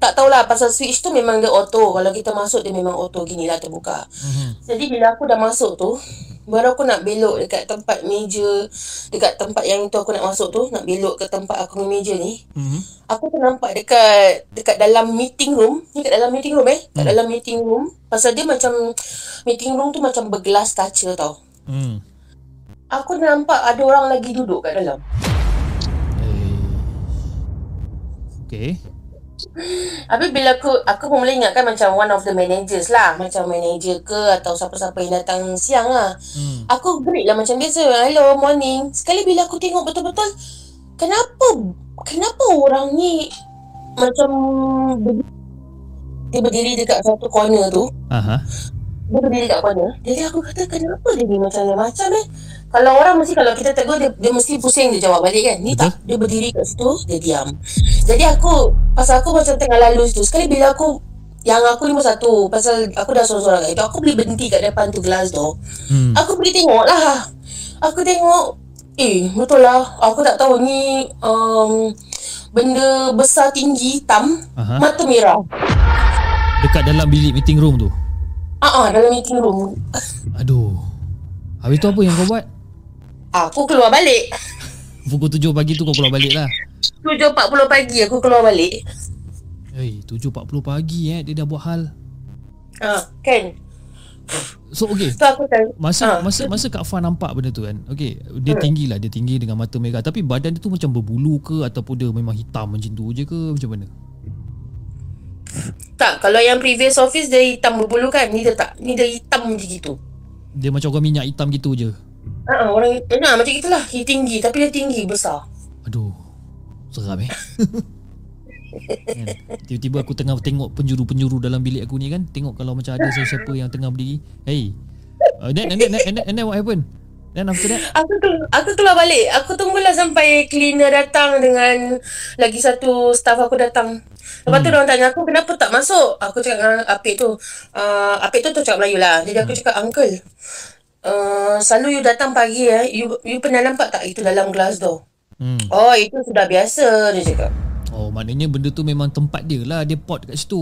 tak tahulah pasal switch tu memang dia auto. Kalau kita masuk dia memang auto gini lah terbuka. Mhm. Jadi bila aku dah masuk tu, baru aku nak belok dekat tempat meja, dekat tempat yang tu aku nak masuk tu, nak belok ke tempat aku punya meja ni. Mhm. Aku tu nampak dekat dekat dalam meeting room, ni kat dalam meeting room eh, kat dalam meeting room. Pasal dia macam meeting room tu macam bergelas kaca tau. Hmm. Aku nampak ada orang lagi duduk kat dalam. Eh. Okey. Habis bila aku aku pun mula ingatkan macam one of the managers lah. Macam manager ke atau siapa-siapa yang datang siang lah. Hmm. Aku greet lah macam biasa. Hello, morning. Sekali bila aku tengok betul-betul, kenapa kenapa orang ni macam dia berdiri dekat satu corner tu. Aha. Dia berdiri dekat corner. Jadi aku kata kenapa dia ni macam ni? Macam eh. Kalau orang mesti kalau kita tegur dia, dia mesti pusing dia jawab balik kan. Ni Betul. tak. Dia berdiri kat situ, dia diam. Jadi aku, pasal aku macam tengah lalu situ. Sekali bila aku yang aku lima satu Pasal aku dah sorang-sorang kat itu Aku boleh berhenti kat depan tu gelas tu Hmm. Aku pergi tengok lah Aku tengok Eh betul lah Aku tak tahu ni um, Benda besar tinggi hitam Aha. Mata merah Dekat dalam bilik meeting room tu. Ah, uh dalam meeting room Aduh. Habis tu apa yang kau buat? Aku keluar balik Pukul 7 pagi tu kau keluar balik lah. 7.40 pagi aku keluar balik Hei, 7.40 pagi eh dia dah buat hal. Ah, Kan So okay. So aku kan Masa Ah. masa masa Kak Fan nampak benda tu kan. Okey, dia tinggi lah, dia tinggi dengan mata merah tapi badan dia tu macam berbulu ke ataupun dia memang hitam macam tu je ke macam mana? Tak kalau yang previous office Dia hitam berbulu kan Ni dia tak Ni dia hitam macam gitu Dia macam orang minyak hitam gitu je. Ah, uh, orang nah, macam gitulah. Dia tinggi tapi dia tinggi besar. Aduh. Seram eh. kan? Tiba-tiba aku tengah tengok penjuru-penjuru dalam bilik aku ni kan Tengok kalau macam ada sesiapa yang tengah berdiri Hey uh, then, and, then, and, then, and then what happened? Then after that Aku keluar, aku keluar balik. Aku tunggulah sampai cleaner datang dengan lagi satu staff aku datang. Lepas tu orang tanya aku kenapa tak masuk. Aku cakap dengan Apik tu. Uh, Apik tu tu cakap Melayu lah. Jadi aku cakap uncle. Uh, selalu you datang pagi eh. You, you pernah nampak tak itu dalam glass door? hmm. Oh itu sudah biasa dia cakap. Oh maknanya benda tu memang tempat dia lah Dia pot kat situ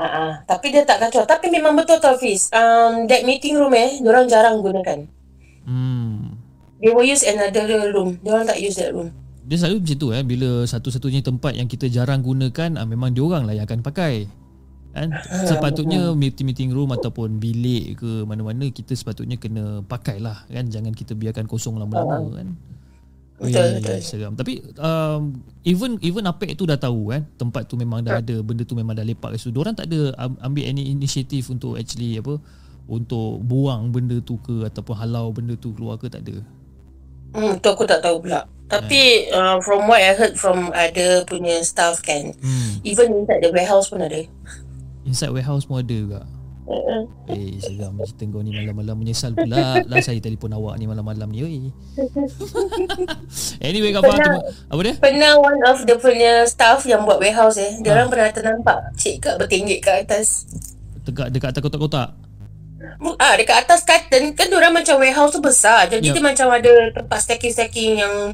Uh-uh. Tapi dia tak kacau. Tapi memang betul tau Fiz. Um, that meeting room eh. Diorang jarang gunakan. Hmm They will use another room. Diorang tak use that room. Dia selalu macam tu eh Bila satu-satunya tempat yang kita jarang gunakan ah, Memang diorang lah yang akan pakai kan? Sepatutnya meeting-meeting room ataupun bilik ke mana-mana Kita sepatutnya kena pakai lah kan? Jangan kita biarkan kosong lama-lama kan? Betul, Ui, betul. Seram Tapi um, even even Apek tu dah tahu kan? Tempat tu memang dah ada Benda tu memang dah lepak kat situ. Diorang tak ada am- ambil any initiative untuk actually apa Untuk buang benda tu ke Ataupun halau benda tu keluar ke? Tak ada. Hmm, tu aku tak tahu pula. Tapi uh, from what I heard from ada punya staff kan, hmm. even inside the warehouse pun ada. Inside warehouse pun ada juga Uh-uh. Eh seram cerita kau ni malam-malam menyesal pula lah saya telefon awak ni malam-malam ni oi. anyway kau faham apa dia? Pernah one of the punya staff yang buat warehouse eh, dia orang pernah ternampak cik kak bertinggik kat atas. Tegak dekat atas kotak-kotak. Ah, dekat atas curtain kan orang macam warehouse tu besar. Jadi Yup. dia macam ada tempat stacking-stacking yang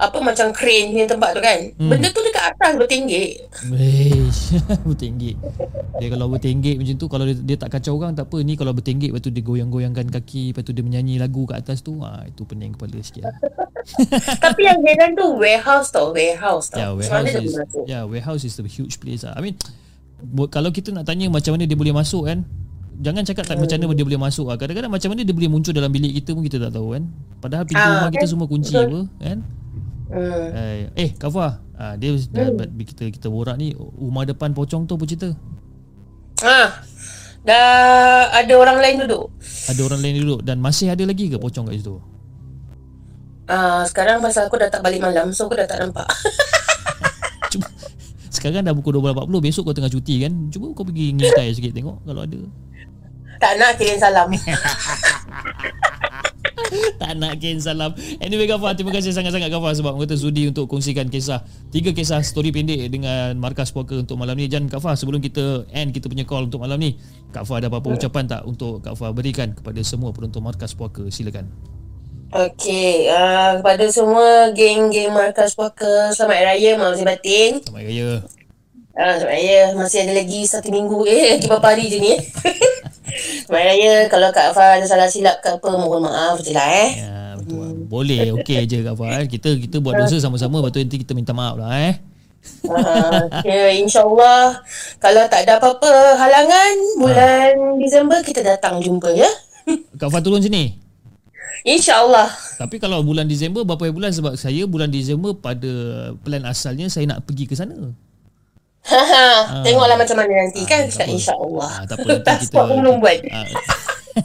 apa macam crane punya tempat tu kan. Hmm. Benda tu dekat atas bertinggik. Eish, bertinggik. Dia kalau bertinggik macam tu kalau dia, dia tak kacau orang tak apa. Ni kalau bertinggik lepas tu dia goyang-goyangkan kaki, lepas tu dia menyanyi lagu kat atas tu, ah itu pening kepala sikit. lah. Tapi yang heran tu warehouse tau, warehouse tau. Yeah, warehouse is yeah, warehouse is a huge place lah. I mean kalau kita nak tanya macam mana dia boleh masuk kan, jangan cakap tak macam mana dia boleh masuk lah. Kadang-kadang macam mana dia boleh muncul dalam bilik kita pun kita tak tahu kan. Padahal pintu Ah, rumah kita kan? semua kunci Betul. apa kan. Hmm. Eh, eh Kafa, ah, dia dah, kita kita borak ni rumah depan pocong tu apa cerita? Ah, dah ada orang lain duduk. Ada orang lain duduk dan masih ada lagi ke pocong kat situ? Ah, sekarang pasal aku dah tak balik malam, so aku dah tak nampak. Sekarang dah pukul 12.40 Besok kau tengah cuti kan? Cuba kau pergi ngintai sikit Tengok kalau ada. Tak nak kirim salam. Tak nak Ken salam. Anyway Gafar Terima kasih sangat-sangat Gafar Sebab kata sudi untuk kongsikan kisah. Tiga kisah story pendek Dengan Markas Poker untuk malam ni. Jan Gafar sebelum kita End kita punya call untuk malam ni Kak Fah ada apa-apa ucapan tak Untuk Kak Fah berikan Kepada semua penonton Markas Poker Silakan Okey, uh, kepada semua geng-geng Markas Poker, selamat Raya, Malam Zin Batin. Selamat Raya Ah, selamat Raya, masih ada lagi satu minggu. Eh, lagi berapa hari je ni? eh? selamat Raya, kalau Kak Fah ada salah silap ke apa, mohon maaf je lah eh. Ya betul Boleh okey je Kak Fah eh. Kita kita buat dosa sama-sama Lepas tu nanti kita minta maaf lah eh Uh, okay, InsyaAllah Kalau tak ada apa-apa halangan Bulan Disember kita datang jumpa ya Kak Fah turun sini InsyaAllah Tapi kalau bulan Disember Berapa bulan Sebab saya bulan Disember Pada plan asalnya Saya nak pergi ke sana Haha, Tengoklah macam mana nanti kan tak apa. InsyaAllah Ah, tak apa nanti kita belum buat Ah,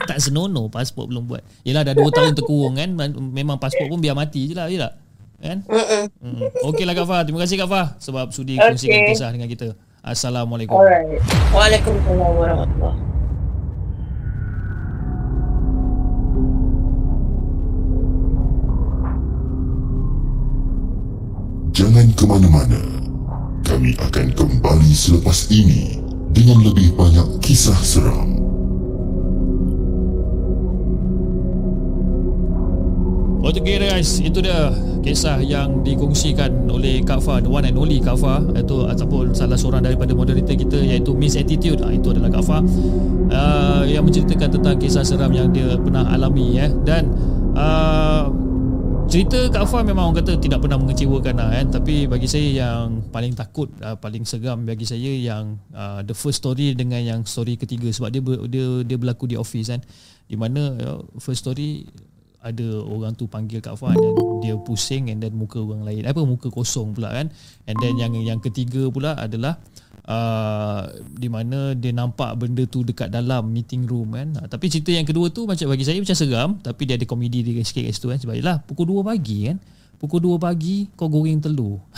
tak senonoh pasport belum buat. Yelah dah 2 tahun terkurung kan. Man- Memang pasport pun biar mati je lah, ya tak? Kan? Mm-mm. Hmm. Okeylah Kak Fah. Terima kasih Kak Fah sebab sudi kongsikan Okey. kisah dengan kita. Assalamualaikum. Alright Waalaikumsalam warahmatullahi Jangan ke mana-mana. Kami akan kembali selepas ini dengan lebih banyak kisah seram. Okay guys, itu dia kisah yang dikongsikan oleh Kak Fah, the one and only Kak Fah itu ataupun salah seorang daripada moderator kita iaitu Miss Attitude. Ah, itu adalah Kak Fah uh, yang menceritakan tentang kisah seram yang dia pernah alami ya. Dan uh, cerita Kak Fah memang orang kata tidak pernah mengecewakan lah kan? Tapi bagi saya yang paling takut uh, paling seram bagi saya yang uh, the first story dengan yang story ketiga sebab dia dia dia berlaku di office kan? Di mana uh, first story ada orang tu panggil Kak Fah dan dia pusing and then muka orang lain. Apa muka kosong pula kan? And then yang yang ketiga pula adalah uh, di mana dia nampak benda tu dekat dalam meeting room kan? Uh, tapi cerita yang kedua tu macam bagi saya macam seram tapi dia ada komedi dia sikit kat situ kan? Sebab yalah pukul 2 pagi kan? Pukul 2 pagi kau goreng telur.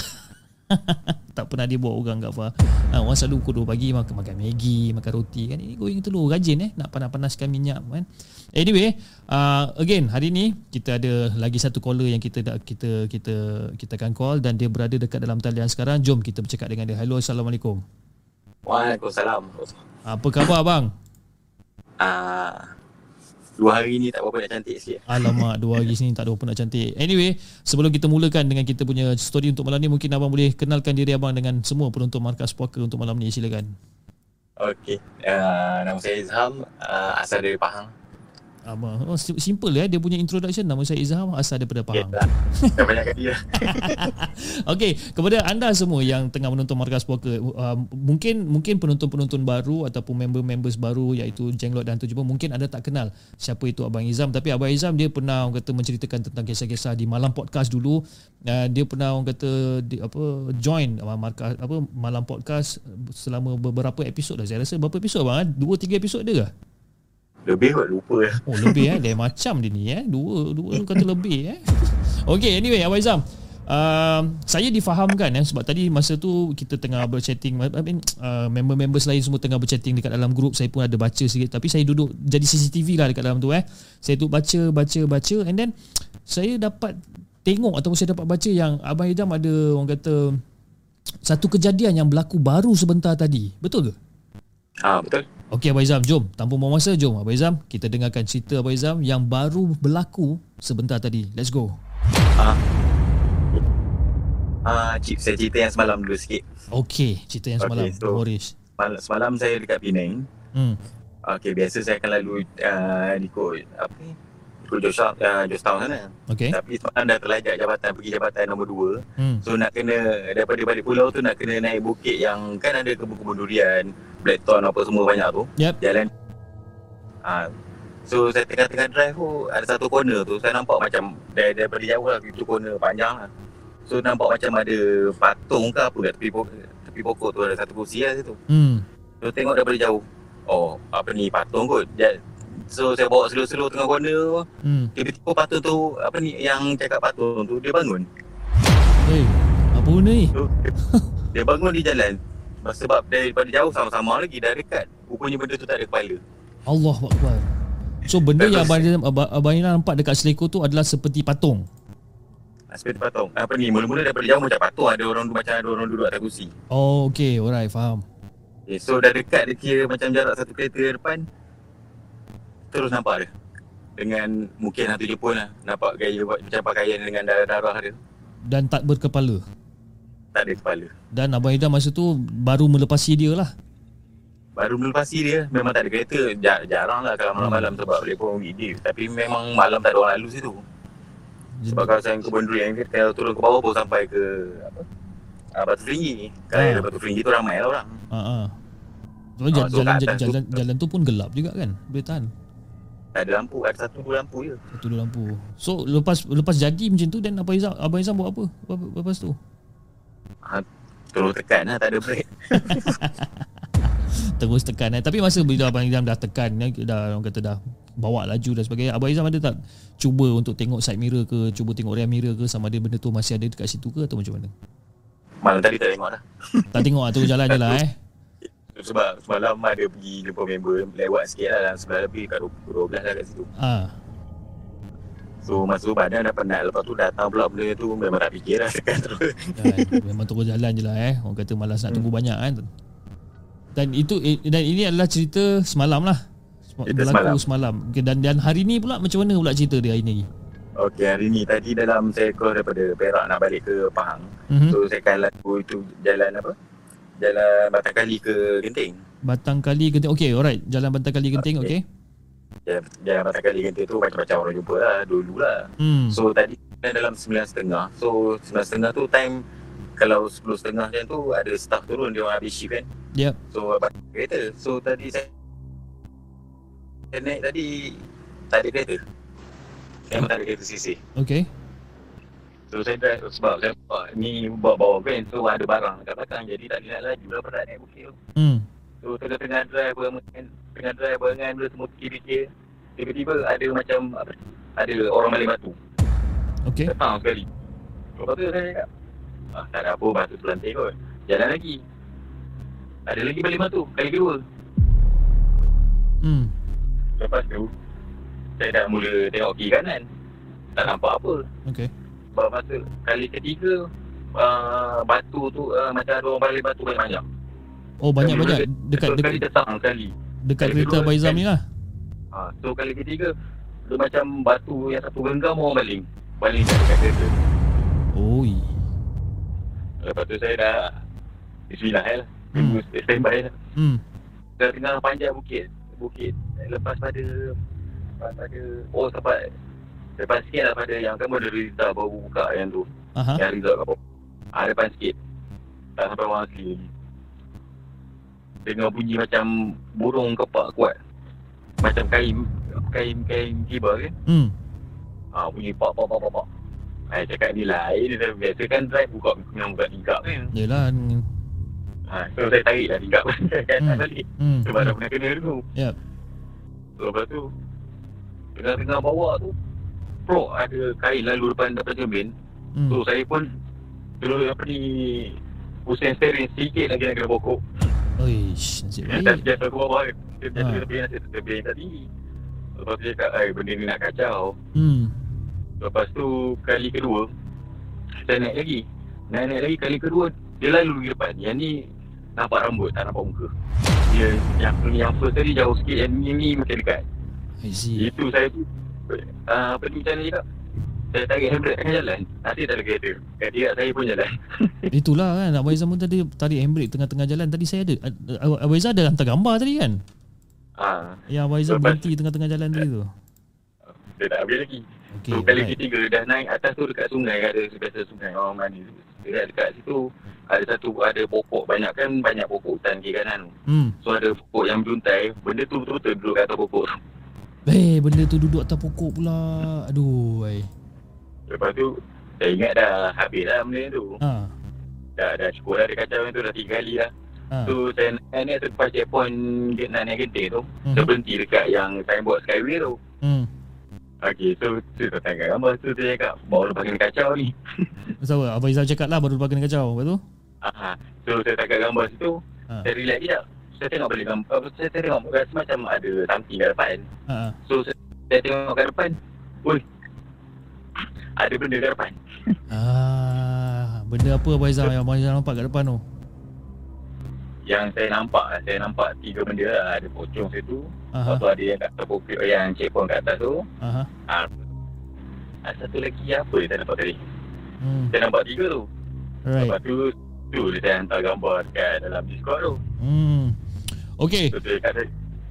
Tak pernah dia buat orang Fah ha, Orang selalu pukul 2 pagi makan, makan Maggi Makan roti kan? Ini goreng telur Rajin eh? Nak panas-panaskan minyak kan Anyway uh, Again hari ni Kita ada lagi satu caller Yang kita dah, kita kita kita akan call Dan dia berada dekat dalam talian sekarang Jom kita bercakap dengan dia Hello Assalamualaikum Waalaikumsalam. Apa khabar abang? Ah, dua hari ni tak berapa nak cantik sikit. Alamak dua hari sini tak ada apa nak cantik Anyway Sebelum kita mulakan dengan kita punya story untuk malam ni Mungkin abang boleh kenalkan diri abang dengan semua penonton Markas Poker untuk malam ni Silakan Okey. Uh, nama saya Izham, uh, asal dari Pahang. Abang, oh, sim- simple ya dia punya introduction nama saya Izham asal daripada Pahang. Okay, dah banyak kali dah. Okey, kepada anda semua yang tengah menonton Markas Poker, uh, mungkin mungkin penonton-penonton baru ataupun member-members baru iaitu Jenglot dan Tujuh mungkin anda tak kenal siapa itu Abang Izam tapi Abang Izam dia pernah orang kata menceritakan tentang kisah-kisah di Malam Podcast dulu. Uh, dia pernah orang kata di, apa join uh, markas apa Malam Podcast selama beberapa episod dah. Saya rasa berapa episod bang? eh? Dua tiga episod dia ke? Lebih kot, lupa lah. Oh lebih eh Dia macam dia ni eh Dua Dua kata lebih eh Okay anyway Abang Izam uh, Saya difahamkan eh Sebab tadi masa tu Kita tengah berchatting I mean, uh, Member-members lain semua Tengah berchatting Dekat dalam grup Saya pun ada baca sikit Tapi saya duduk Jadi CCTV lah dekat dalam tu eh Saya tu baca Baca Baca And then Saya dapat Tengok Ataupun saya dapat baca Yang Abang Izam ada Orang kata Satu kejadian yang berlaku Baru sebentar tadi Betul ke? Ah, betul. Okey Abang Izam, jom. Tanpa buang masa, jom Abang Izam. Kita dengarkan cerita Abang Izam yang baru berlaku sebentar tadi. Let's go. Ah, ah cik, saya cerita yang semalam dulu sikit. Okey, cerita yang semalam. Okay, so- so. Boris. Semalam, semalam saya dekat Penang. Hmm. Okey, biasa saya akan lalu uh, ikut apa ni? Ikut Joshua, uh, Joshtown sana. Okey. Tapi semalam dah terlajak jabatan pergi jabatan nombor 2. Hmm. So nak kena daripada balik pulau tu nak kena naik bukit yang kan ada kebun-kebun durian, Blackthorn apa semua banyak tu. Yep. Jalan Ha. So saya tengah-tengah drive tu ada satu corner tu saya nampak macam dari daripada jauh lah itu corner panjang lah. So nampak macam ada patung ke apa kat tepi pokok, tepi pokok tu ada satu kursi lah situ. Hmm. So tengok daripada jauh. Oh, apa ni patung kot. Ja- So saya bawa slow-slow tengah corner tu. Hmm. Tiba-tiba patung tu apa ni yang cakap patung tu dia bangun. Eh, apa benda ni? So, dia, dia bangun di jalan. Sebab daripada jauh sama-sama lagi dah dekat. Rupanya benda tu tak ada kepala. Allah Akbar. So benda yang abang abang, abang Ina nampak dekat seleko tu adalah seperti patung. Ah, Seperti patung. Apa ni mula-mula daripada jauh macam patung ada orang macam ada orang duduk atas kursi. Oh, okay. Alright, faham. Okay, so dah dekat dia kira macam jarak satu kereta depan. Terus nampak dia. Dengan mungkin hantu Jepun lah. Nampak gaya buat macam pakaian dengan darah-darah dia. Dan tak berkepala. Tak ada kepala. Dan Abang Ida masa tu baru melepasi dia lah. Baru melepasi dia memang tak ada kereta. Jar- jarang lah kalau malam-malam sebab boleh pun weekday. Tapi memang malam tak ada orang lalu situ. Sebab kawasan kebun durian ni kalau turun ke bawah pun sampai ke apa? Ah, Batu Feringgi. Kalau Ah. ada Batu Feringgi tu ramai lah orang. Ha. So, Ah, jalan, so jalan, atas tu- jalan, jalan tu pun gelap juga kan? Boleh tahan. Tak ada lampu, ada satu dua lampu je. Satu dua lampu. So lepas lepas jadi macam tu dan Abang Izam Abang Izam buat apa? Lepas- Lepas tu. Ha, terus tekan lah, tak ada break. Terus tekan eh. Tapi masa bila Abang Izam dah tekan eh, dah orang kata dah bawa laju dan sebagainya. Abang Izam ada tak cuba untuk tengok side mirror ke, cuba tengok rear mirror ke sama ada benda tu masih ada dekat situ ke atau macam mana? Malam tadi tak tengok lah. Tak tengok lah, terus jalan je lah eh. Sebab semalam ada pergi jumpa member lewat sikit lah dalam sebelah lebih kat 12 lah kat situ. Ah. So masa tu badan dah penat lepas tu datang pula benda tu memang tak fikir lah tekan terus. Kan, memang terus jalan je lah eh. Orang kata malas nak tunggu banyak kan. Dan itu eh, dan ini adalah cerita semalam lah. Cerita Berlaku semalam. semalam. Okay, dan dan hari ni pula macam mana pula cerita dia hari ni? Okey hari ni tadi dalam saya keluar daripada Perak nak balik ke Pahang. Mhm. So saya akan lalu itu jalan apa? Jalan Batang Kali ke Genting. Batang Kali Genting. Okay, alright. Jalan Batang Kali Genting, okay. Okay. Jalan, jalan Batang Kali Genting tu macam-macam orang jumpa lah dulu lah. Hmm. So tadi saya dalam 9.30 So 9.30 tu time Kalau 10.30 macam tu Ada staff turun Dia orang habis shift kan Yep. So abang kereta So tadi saya Saya naik tadi Tak ada kereta Memang tak ada kereta sisi Okay. So saya drive Sebab saya Ni bawa-bawa van So ada barang dekat belakang. Jadi tak boleh nak laju lah Berat naik bukit tu Hmm. So tengah-tengah drive barengan Tengah drive barengan Benda semua fikir-fikir. Tiba-tiba ada macam apa, Ada orang balik batu. Okay. Datang sekali. Lepas tu saya cakap ah, Tak ada apa batu terlantik kot. Jalan lagi. Ada lagi balik batu Kali kedua. Hmm. Lepas tu Saya dah mula tengok kiri kanan. Tak nampak apa. Okay. Sebab masa kali ketiga uh, Batu tu uh, Macam ada orang balik batu banyak-banyak Oh banyak-banyak dekat so, Kali dekat, datang sekali dekat kali kereta kedua, Abang Izam kali- ni lah. ha, So kali ketiga Dia macam batu yang satu genggam orang baling Baling dekat kereta Oi. Lepas tu saya dah Bismillah lah Hmm. Tunggu standby lah Hmm. Dah tengah panjat bukit Bukit Lepas pada Lepas pada Oh sampai Depan sikit lah pada yang kan ada Rizal baru buka yang tu Aha. Yang Rizal kat bawah ah, Depan sikit Tak sampai orang asli lagi Dengar bunyi macam Burung kepak kuat Macam kain Kain kain kibar kan Hmm. Ah bunyi pak pak pak pak pak Saya cakap ni lain Dia biasa kan drive buka Memang buka tingkap kan Yelah. ni- ha, So saya tarik dah tingkap Kan Hmm. balik Hmm. Sebab dah pernah kena dulu Yep. So, lepas tu Tengah-tengah bawa tu Pro ada kain lalu depan depan cermin. Hmm. So saya pun Terus apa ni Pusing steering sikit lagi nak kena pokok. Oish, nasib Dan baik. jatuh ke bawah Dia jatuh Nasib yang tak tinggi Lepas tu dia cakap Eh benda ni nak kacau. Hmm. Lepas tu Kali kedua Saya naik lagi. Naik-naik lagi kali kedua Dia lalu di depan. Yang ni Nampak rambut Tak nampak muka. Dia Yang yang first tadi jauh sikit Yang ni, ni macam dekat. Itu saya tu uh, Apa ni macam mana cakap Saya tarik handbrake tengah jalan. Nanti tak ada kereta Ketiak saya pun jalan. Itulah kan Abang pun tadi tarik handbrake tengah-tengah jalan. Tadi saya ada Ab- Abang ada hantar gambar tadi kan? Ha, Yang Abang berhenti tengah-tengah jalan tadi tu. Dia tak habis lagi. Okay, So kali right. ketiga dah naik atas tu dekat sungai Ada biasa sungai. Orang mandi. Dekat, dekat situ. Ada satu Ada pokok. Banyak kan banyak pokok hutan kiri kanan tu. Hmm. So ada pokok yang beruntai Benda tu betul-betul duduk kat atas pokok Eh, benda tu duduk atas pokok pula. Aduh, ai. Lepas tu saya ingat dah habis lah benda tu. Ha. Dah dah cukup dah dia kacau tu dah tiga kali lah. Ha. So saya naik ni tu lepas checkpoint dia nak naik genting tu. Mhm. Saya berhenti dekat yang signboard Skyway tu. Hmm. Okay, so saya tak tengok gambar tu saya cakap bawa lepas kena kacau ni. Tahu tak? Abang Izam cakap lah baru lepas kena kacau. Lepas tu? Aha. So saya tangkap gambar situ. Ha. Saya relax sekejap. Saya tengok balik gambar. apa, Saya tengok rasa macam ada something kat depan. Ha. ha. So saya, saya tengok kat depan. Ui. Ada benda kat depan. Ah, benda apa Abang Izam yang Abang Izam nampak kat depan tu? Yang saya nampak, saya nampak tiga benda lah. Ada pocong situ. Aha. Lepas tu ada yang kat atas pokok, yang checkpoint kat atas tu. Aha. Ah, satu lagi apa yang saya nampak tadi? Hmm. Saya nampak tiga tu. Right. Lepas tu, tu dia saya hantar gambar dekat dalam Discord tu. Hmm. Okey,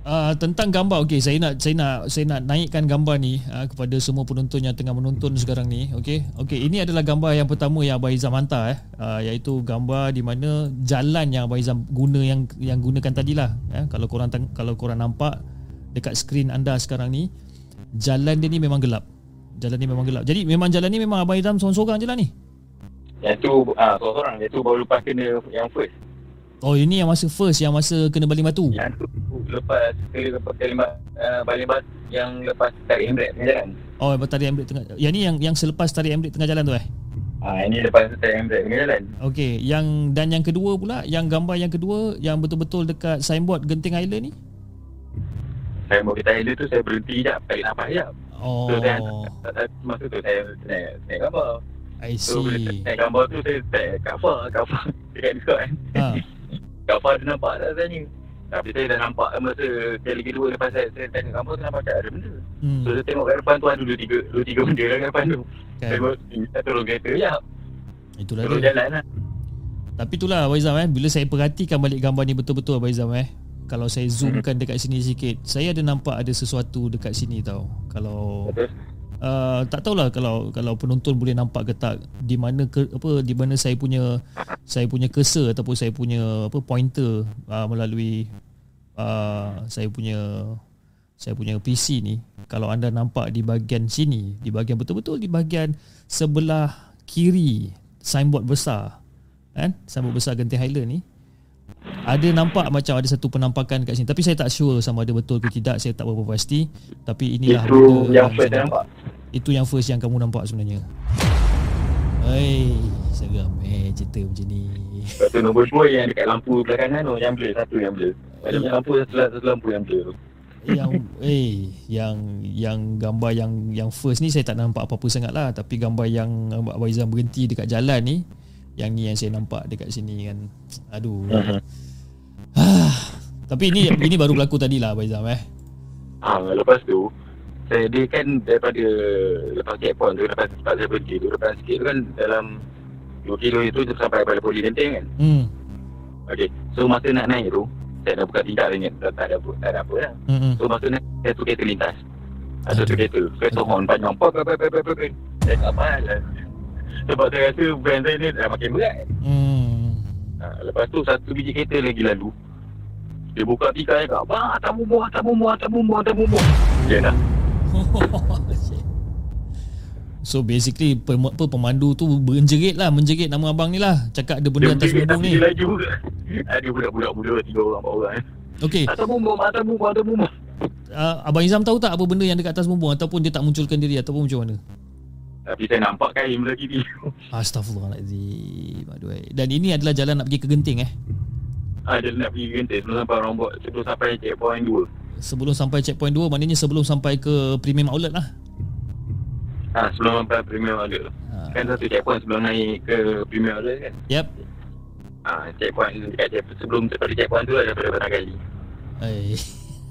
uh, tentang gambar. Okey saya nak saya nak saya nak naikkan gambar ni uh, kepada semua penonton yang tengah menonton sekarang ni. Okey. Okey ini adalah gambar yang pertama yang Abang Izam hantar eh. Uh, iaitu gambar di mana jalan yang Abang Izam guna yang yang gunakan tadilah eh. Kalau korang kalau korang nampak dekat skrin anda sekarang ni jalan dia ni memang gelap. Jalan ni memang gelap. Jadi memang jalan ni memang Abang Izam seorang-seorang je lah ni? Yang tu ah, seorang, yang tu baru lepas kena yang first. Oh ini yang masa first yang masa kena baling batu Yang tu lepas kali lepas kali uh, balik bas yang lepas tarik handbrake tengah jalan. oh tarik handbrake tengah yang ni yang yang selepas tarik handbrake tengah jalan tu eh Ah ini lepas tarik handbrake tengah jalan. Okey, yang dan yang kedua pula, yang gambar yang kedua yang betul-betul dekat signboard Genting Island ni. Saya mau kita tu saya berhenti sekejap, tarik nafas sekejap. Oh, So saya masa tu saya naik, naik gambar. I So bila see. naik gambar tu saya tarik cover, cover dekat Discord kan. Ha. Cover dia nampak tak tanya. Tapi saya dah nampak masa kali kedua lepas saya, saya tengok gambar tu nampak tak ada benda. Hmm. So saya tengok kat depan tu ada dua tiga, dua tiga benda lah kat depan tu. Saya Kan. buat, saya turun kereta sekejap. Itulah Turun dia. jalan lah. Tapi itulah Abang Izam eh, bila saya perhatikan balik gambar ni betul-betul Abang Izam eh. Kalau saya zoomkan dekat sini sikit, saya ada nampak ada sesuatu dekat sini tau. Kalau Betul. Uh, tak tahulah kalau kalau penonton boleh nampak ke tak di mana ke, apa di mana saya punya saya punya cursor ataupun saya punya apa pointer uh, melalui uh, saya punya saya punya PC ni. Kalau anda nampak di bahagian sini di bahagian betul-betul di bahagian sebelah kiri signboard besar kan? Signboard besar Genting Highland ni. Ada nampak macam ada satu penampakan kat sini tapi saya tak sure sama ada betul ke tidak saya tak berapa pasti. Tapi inilah Itu benda yang saya nampak. Itu yang first yang kamu nampak sebenarnya. Hai, seram eh cerita macam ni. Lepas tu nombor dua yang dekat lampu belakangan tu yang blur satu yang blur. Ada lampu satu, satu lampu yang blur tu. Yang eh yang yang gambar yang yang first ni saya tak nampak apa-apa sangat lah tapi gambar yang Abang Aizam berhenti dekat jalan ni yang ni yang saya nampak dekat sini kan. Aduh. Mhm. Tapi ini ini baru berlaku tadi lah Abang eh. Ha, lepas tu saya dia kan daripada lepas checkpoint tu lepas tempat saya berhenti tu lepas sikit tu kan dalam 2 kilo itu tu sampai pada poli genting kan. Hmm. Okey. So masa nak naik tu saya dah buka tidak ingat tak, tak ada apa tak ada apa lah. Hmm. So masa naik satu kereta lintas. Ada satu kereta. Kereta horn panjang. Pop pop pop pop pop. Saya tak faham lah. Sebab saya rasa brand saya ni dah makin berat. Hmm. Ha, lepas tu satu biji kereta lagi lalu. Dia buka tikai kat, bang, atas bumbu, atas bumbu, atas bumbu, atas bumbu. Dia dah. So basically pem, apa, pemandu tu menjerit lah Menjerit nama abang ni lah Cakap ada benda Dia atas bumbung ni dia laju. Ada budak-budak muda, tiga orang, empat orang. Okay Atas bumbu, atas bumbu, atas bumbu. uh, Abang Izam tahu tak apa benda yang dekat atas bumbung Ataupun dia tak munculkan diri Ataupun macam mana Tapi saya nampak kain belah kiri. Astaghfirullahaladzim Aduh eh. Dan ini adalah jalan nak pergi ke Genting eh Ha, dia nak pergi genting sebelum sampai rombok, sebelum sampai checkpoint 2. Sebelum sampai checkpoint 2 Maknanya sebelum sampai ke premium outlet lah Ha, sebelum sampai premium outlet. ha. Kan satu checkpoint sebelum naik ke premium outlet kan. Yep Ha, checkpoint dekat checkpoint, sebelum daripada checkpoint tu lah daripada Batang Kali. Eh.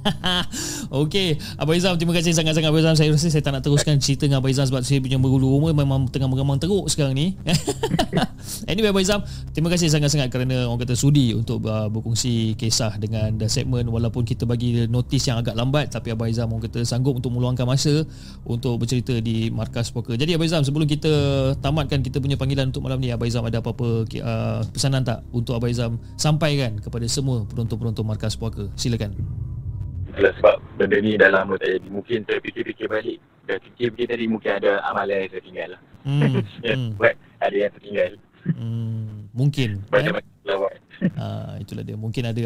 Okey, Abang Izam terima kasih sangat-sangat Abang Izam. Saya rasa saya tak nak teruskan cerita dengan Abang Izam sebab saya punya bergulu rumah memang tengah mengamang teruk sekarang ni. anyway Abang Izam, terima kasih sangat-sangat kerana orang kata sudi untuk uh, berkongsi kisah dengan the segmen walaupun kita bagi notis yang agak lambat tapi Abang Izam orang kata sanggup untuk meluangkan masa untuk bercerita di Markas Poker. Jadi Abang Izam sebelum kita tamatkan kita punya panggilan untuk malam ni Abang Izam ada apa-apa uh, pesanan tak untuk Abang Izam sampaikan kepada semua penonton-penonton Markas Poker. Silakan. Itulah sebab benda ni dah lama tak jadi. Mungkin terfikir-fikir balik. Dah fikir-fikir tadi mungkin ada amalan yang tertinggal lah. Hmm. yang hmm. buat ada yang tertinggal. Hmm. Mungkin. Eh? Macam-macam lah buat. Ah, itulah dia. Mungkin ada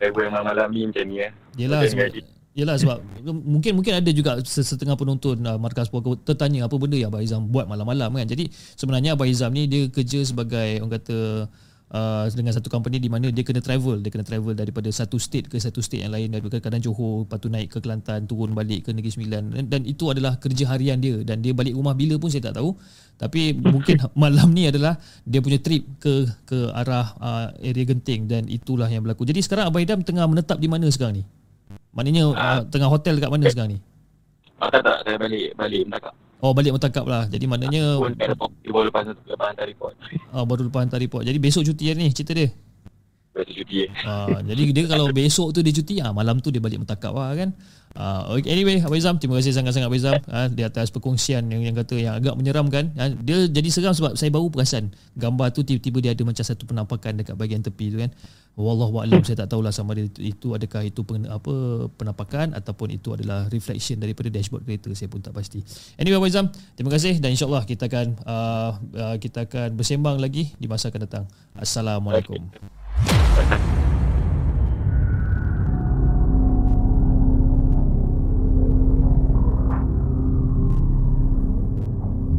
level yang malam-malam ni macam ni eh. Yelah Macam sebab gaji. Yelah sebab mungkin mungkin ada juga setengah penonton uh, markas puaka tertanya apa benda yang Abang Izam buat malam-malam kan. Jadi sebenarnya Abang Izam ni dia kerja sebagai orang kata uh, dengan satu company di mana dia kena travel, dia kena travel daripada satu state ke satu state yang lain daripada kadang Johor, lepas tu naik ke Kelantan, turun balik ke Negeri Sembilan dan, dan itu adalah kerja harian dia dan dia balik rumah bila pun saya tak tahu. Tapi mungkin malam ni adalah dia punya trip ke ke arah uh, area Genting dan itulah yang berlaku. Jadi sekarang Abang tengah menetap di mana sekarang ni? Maknanya uh, tengah hotel dekat mana sekarang ni? Ah, tak tak, saya balik balik mentakak. Oh balik mentakap lah. Jadi maknanya baru lepas lepas hantar report. uh, baru lepas hantar report. Jadi besok cuti ni cerita dia. Tu cuti eh. Uh, jadi dia kalau besok tu dia cuti, ah malam tu dia balik mentakap lah kan. Uh, okay, anyway, Abang Izam, terima kasih sangat-sangat Abang Izam uh, di atas perkongsian yang yang kata yang agak menyeramkan. Uh, dia jadi seram sebab saya baru perasan gambar tu tiba-tiba dia ada macam satu penampakan dekat bahagian tepi tu kan. Wallahu a'lam saya tak tahulah sama dia itu, itu adakah itu pen, apa penampakan ataupun itu adalah reflection daripada dashboard kereta saya pun tak pasti. Anyway Abang Izam, terima kasih dan insyaallah kita akan uh, uh, kita akan bersembang lagi di masa akan datang. Assalamualaikum.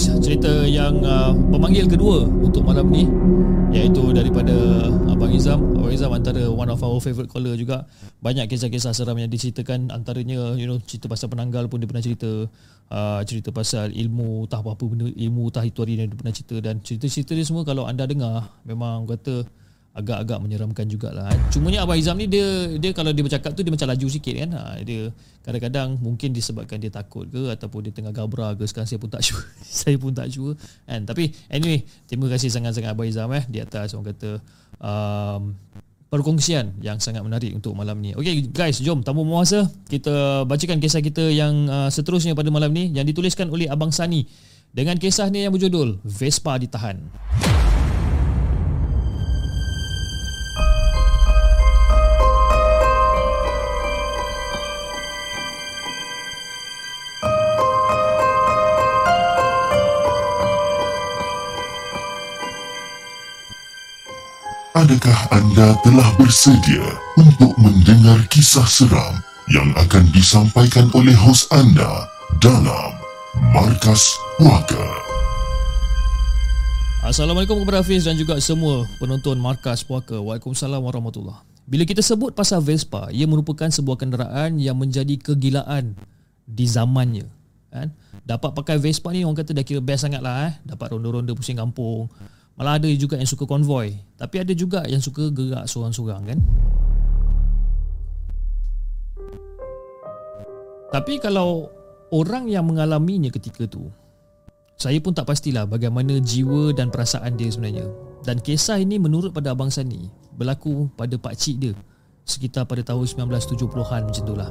Guys, cerita yang uh, pemanggil kedua untuk malam ni iaitu daripada Abang Izam. Abang Izam antara one of our favourite caller juga. Banyak kisah-kisah seram yang diceritakan antaranya you know cerita pasal penanggal pun dia pernah cerita uh, cerita pasal ilmu tah apa benda ilmu tah itu hari dia pernah cerita dan cerita-cerita dia semua kalau anda dengar memang kata agak-agak menyeramkan jugalah. Cumanya Abang Izam ni dia dia kalau dia bercakap tu dia macam laju sikit kan. Ha, dia kadang-kadang mungkin disebabkan dia takut ke ataupun dia tengah gabra ke sekarang saya pun tak sure. saya pun tak sure kan. Tapi anyway, terima kasih sangat-sangat Abang Izam eh di atas orang kata um, perkongsian yang sangat menarik untuk malam ni. Okey guys, jom tanpa masa kita bacakan kisah kita yang uh, seterusnya pada malam ni yang dituliskan oleh Abang Sani dengan kisah ni yang berjudul Vespa ditahan. Adakah anda telah bersedia untuk mendengar kisah seram yang akan disampaikan oleh hos anda dalam Markas Puaka? Assalamualaikum kepada Hafiz dan juga semua penonton Markas Puaka. Waalaikumsalam warahmatullahi Bila kita sebut pasal Vespa, ia merupakan sebuah kenderaan yang menjadi kegilaan di zamannya. Kan? Dapat pakai Vespa ni orang kata dah kira best sangat lah. Eh? Dapat ronda-ronda pusing kampung. Malah ada juga yang suka konvoi. Tapi ada juga yang suka gerak seorang-seorang kan. Tapi kalau orang yang mengalaminya ketika tu, saya pun tak pastilah bagaimana jiwa dan perasaan dia sebenarnya. Dan kisah ini menurut pada Abang Sani berlaku pada pak cik dia sekitar pada tahun 1970-an macam itulah.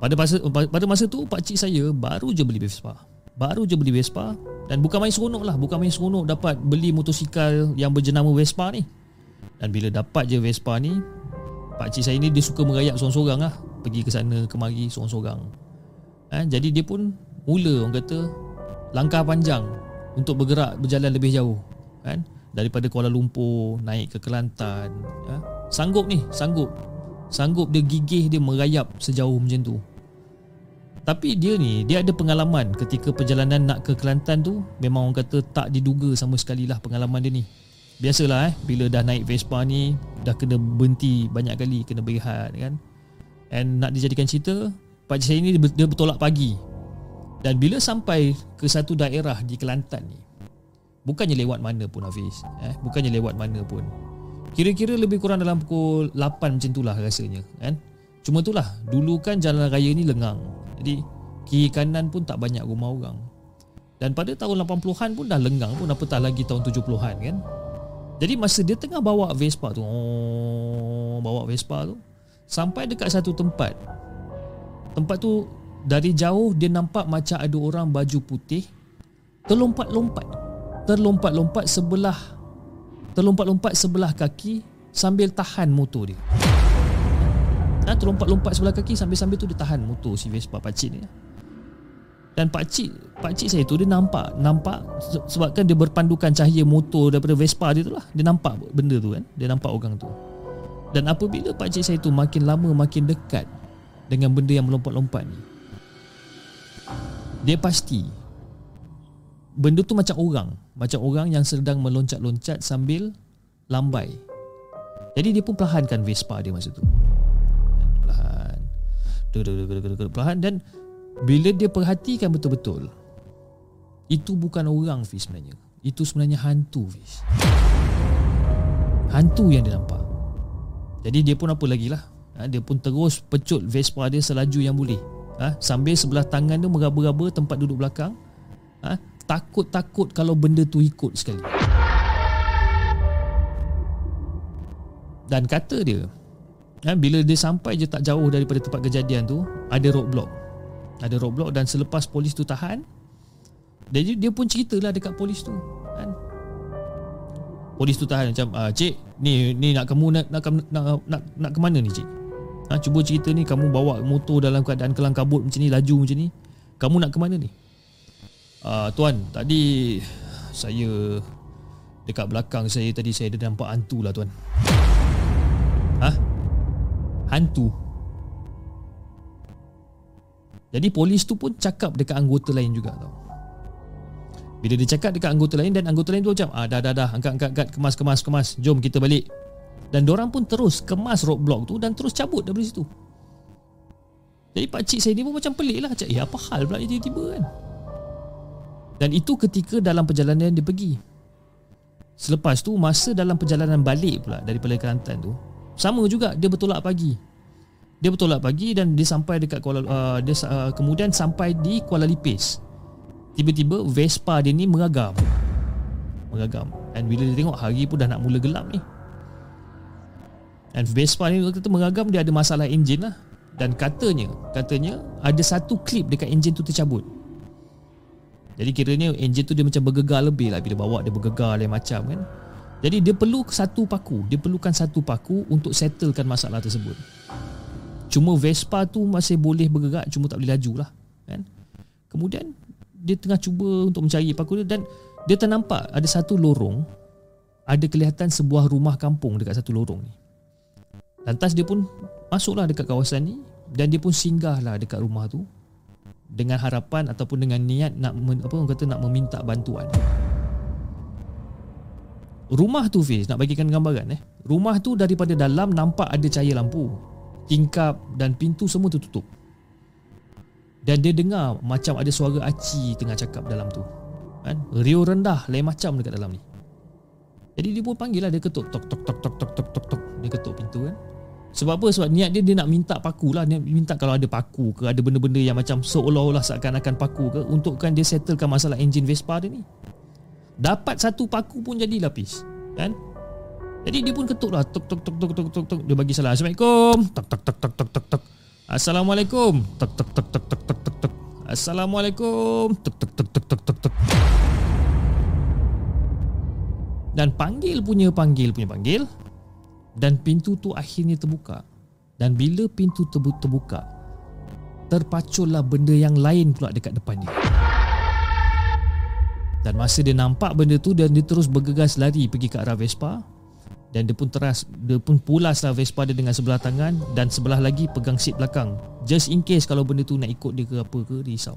Pada masa pada masa tu pak cik saya baru je beli Vespa. Baru je beli Vespa. Dan bukan main seronok lah, bukan main seronok dapat beli motosikal yang berjenama Vespa ni. Dan bila dapat je Vespa ni, pak cik saya ni dia suka merayap seorang-seorang lah, pergi ke sana kemari seorang-seorang. Eh, jadi dia pun mula orang kata langkah panjang untuk bergerak berjalan lebih jauh. Kan? Daripada Kuala Lumpur naik ke Kelantan ya. sanggup ni sanggup. Sanggup dia gigih dia merayap sejauh macam tu tapi dia ni dia ada pengalaman ketika perjalanan nak ke Kelantan tu memang orang kata tak diduga sama sekali lah pengalaman dia ni biasalah eh bila dah naik Vespa ni dah kena berhenti banyak kali kena berehat kan and nak dijadikan cerita Pak saya ni dia bertolak pagi dan bila sampai ke satu daerah di Kelantan ni Bukannya lewat mana pun Hafiz eh? Bukannya lewat mana pun Kira-kira lebih kurang dalam pukul 8 macam itulah rasanya kan? Cuma itulah Dulu kan jalan raya ni lengang Jadi kiri kanan pun tak banyak rumah orang. Dan pada tahun 80-an pun dah lengang pun Apatah lagi tahun 70-an kan? Jadi masa dia tengah bawa Vespa tu oh, Bawa Vespa tu Sampai dekat satu tempat. Tempat tu Dari jauh dia nampak macam ada orang baju putih Terlompat-lompat. Terlompat-lompat sebelah Terlompat-lompat sebelah kaki Sambil tahan motor dia ha, Terlompat-lompat sebelah kaki Sambil-sambil tu dia tahan motor si Vespa pakcik ni. Dan pak cik pak cik saya tu dia nampak nampak sebabkan dia berpandukan cahaya motor daripada Vespa dia tu lah. Dia nampak benda tu kan dia nampak orang tu. Dan apabila pak cik saya tu makin lama makin dekat dengan benda yang melompat-lompat ni dia pasti benda tu macam orang macam orang yang sedang meloncat-loncat sambil lambai. Jadi dia pun perlahankan Vespa dia masa tu perlahan perlahan dan bila dia perhatikan betul-betul Itu bukan orang Fiz sebenarnya. Itu sebenarnya hantu Fiz Hantu yang dia nampak. Jadi dia pun apa lagi lah ha, Dia pun terus pecut Vespa dia selaju yang boleh. Ha, Sambil sebelah tangan dia meraba-raba tempat duduk belakang. Ha, Takut-takut kalau benda tu ikut sekali. Dan kata dia ha, Bila dia sampai je tak jauh daripada tempat kejadian tu Ada roadblock. Ada roadblock dan selepas polis tu tahan dia, dia pun ceritalah dekat polis tu kan? Polis tu tahan macam ah, cik ni ni nak kamu nak nak nak nak, nak ke mana ni cik? Ha, cuba cerita ni kamu bawa motor dalam keadaan kelang kabut macam ni laju macam ni kamu nak ke mana ni? Ah, tuan tadi saya dekat belakang saya tadi saya ada nampak hantu lah tuan. Ha hantu jadi polis tu pun cakap dekat anggota lain juga tau. Bila dia cakap dekat anggota lain dan anggota lain tu macam ah dah dah dah angkat angkat angkat kemas kemas kemas jom kita balik. Dan orang pun terus kemas roadblock tu dan terus cabut dari situ. Jadi pak cik saya ni pun macam pelik lah Cak, eh apa hal pula tiba-tiba kan Dan itu ketika dalam perjalanan dia pergi Selepas tu masa dalam perjalanan balik pula Daripada Kelantan tu Sama juga dia bertolak pagi dia bertolak pagi dan dia sampai dekat Kuala uh, dia uh, kemudian sampai di Kuala Lipis. Tiba-tiba Vespa dia ni mengagam. Mengagam. Dan bila dia tengok hari pun dah nak mula gelap ni. Dan Vespa ni waktu tu mengagam dia ada masalah enjin lah. Dan katanya, katanya ada satu klip dekat enjin tu tercabut. Jadi kiranya enjin tu dia macam bergegar lebih lah bila bawa dia bergegar lain macam kan. Jadi dia perlu satu paku, dia perlukan satu paku untuk settlekan masalah tersebut. Cuma Vespa tu masih boleh bergerak Cuma tak boleh laju lah kan? Kemudian Dia tengah cuba untuk mencari paku dia Dan dia ternampak ada satu lorong Ada kelihatan sebuah rumah kampung Dekat satu lorong ni Lantas dia pun Masuklah dekat kawasan ni Dan dia pun singgah lah dekat rumah tu Dengan harapan Ataupun dengan niat Nak apa orang kata Nak meminta bantuan Rumah tu Fiz Nak bagikan gambaran eh Rumah tu daripada dalam Nampak ada cahaya lampu tingkap dan pintu semua tertutup. Dan dia dengar macam ada suara aci tengah cakap dalam tu. Kan? Rio rendah lain macam dekat dalam ni. Jadi dia pun panggil lah dia ketuk tok tok tok tok tok tok tok tok dia ketuk pintu kan. Sebab apa? Sebab niat dia dia nak minta paku lah Dia minta kalau ada paku ke Ada benda-benda yang macam Seolah-olah seakan-akan paku ke Untukkan dia settlekan masalah enjin Vespa dia ni Dapat satu paku pun jadi lapis Kan Jadi dia pun ketuk lah Tok tok tok tok tok tok tok Dia bagi salam Assalamualaikum Tok tok tok tok tok tok tok Assalamualaikum Tok tok tok tok tok tok tok tok Assalamualaikum Tok tok tok tok tok tok tok Dan panggil punya panggil punya panggil Dan pintu tu akhirnya terbuka Dan bila pintu terbuka Terpaculah benda yang lain pula dekat depan dia dan masa dia nampak benda tu dan dia terus bergegas lari pergi ke arah Vespa. Dan dia pun teras dia pun pulaslah Vespa dia dengan sebelah tangan dan sebelah lagi pegang seat belakang. Just in case kalau benda tu nak ikut dia ke apa ke dia risau.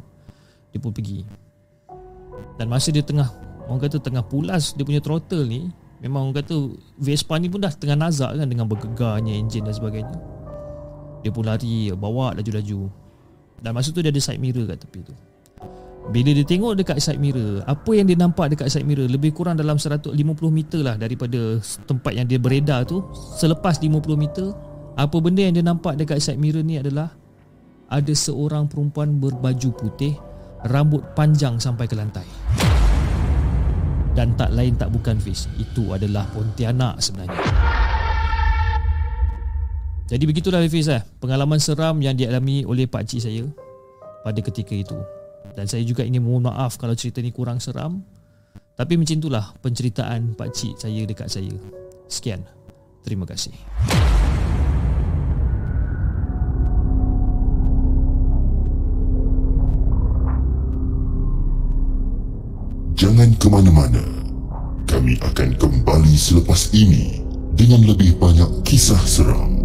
Dia pun pergi. Dan masa dia tengah orang kata tengah pulas dia punya throttle ni memang orang kata Vespa ni pun dah tengah nazak kan dengan bergegarnya enjin dan sebagainya. Dia pun lari bawa laju-laju. Dan masa tu dia ada side mirror kat tepi tu bila dia tengok dekat side mirror Apa yang dia nampak dekat side mirror Lebih kurang dalam 150 meter lah Daripada tempat yang dia beredar tu. Selepas 50 meter Apa benda yang dia nampak dekat side mirror ni adalah Ada seorang perempuan berbaju putih Rambut panjang sampai ke lantai. Dan tak lain tak bukan Fiz itu adalah Pontianak sebenarnya. Jadi begitulah Fiz eh. Pengalaman seram yang dialami oleh pak cik saya pada ketika itu dan saya juga ingin mohon maaf kalau cerita ni kurang seram tapi macam itulah penceritaan pak cik saya dekat saya sekian terima kasih Jangan ke mana-mana. Kami akan kembali selepas ini dengan lebih banyak kisah seram.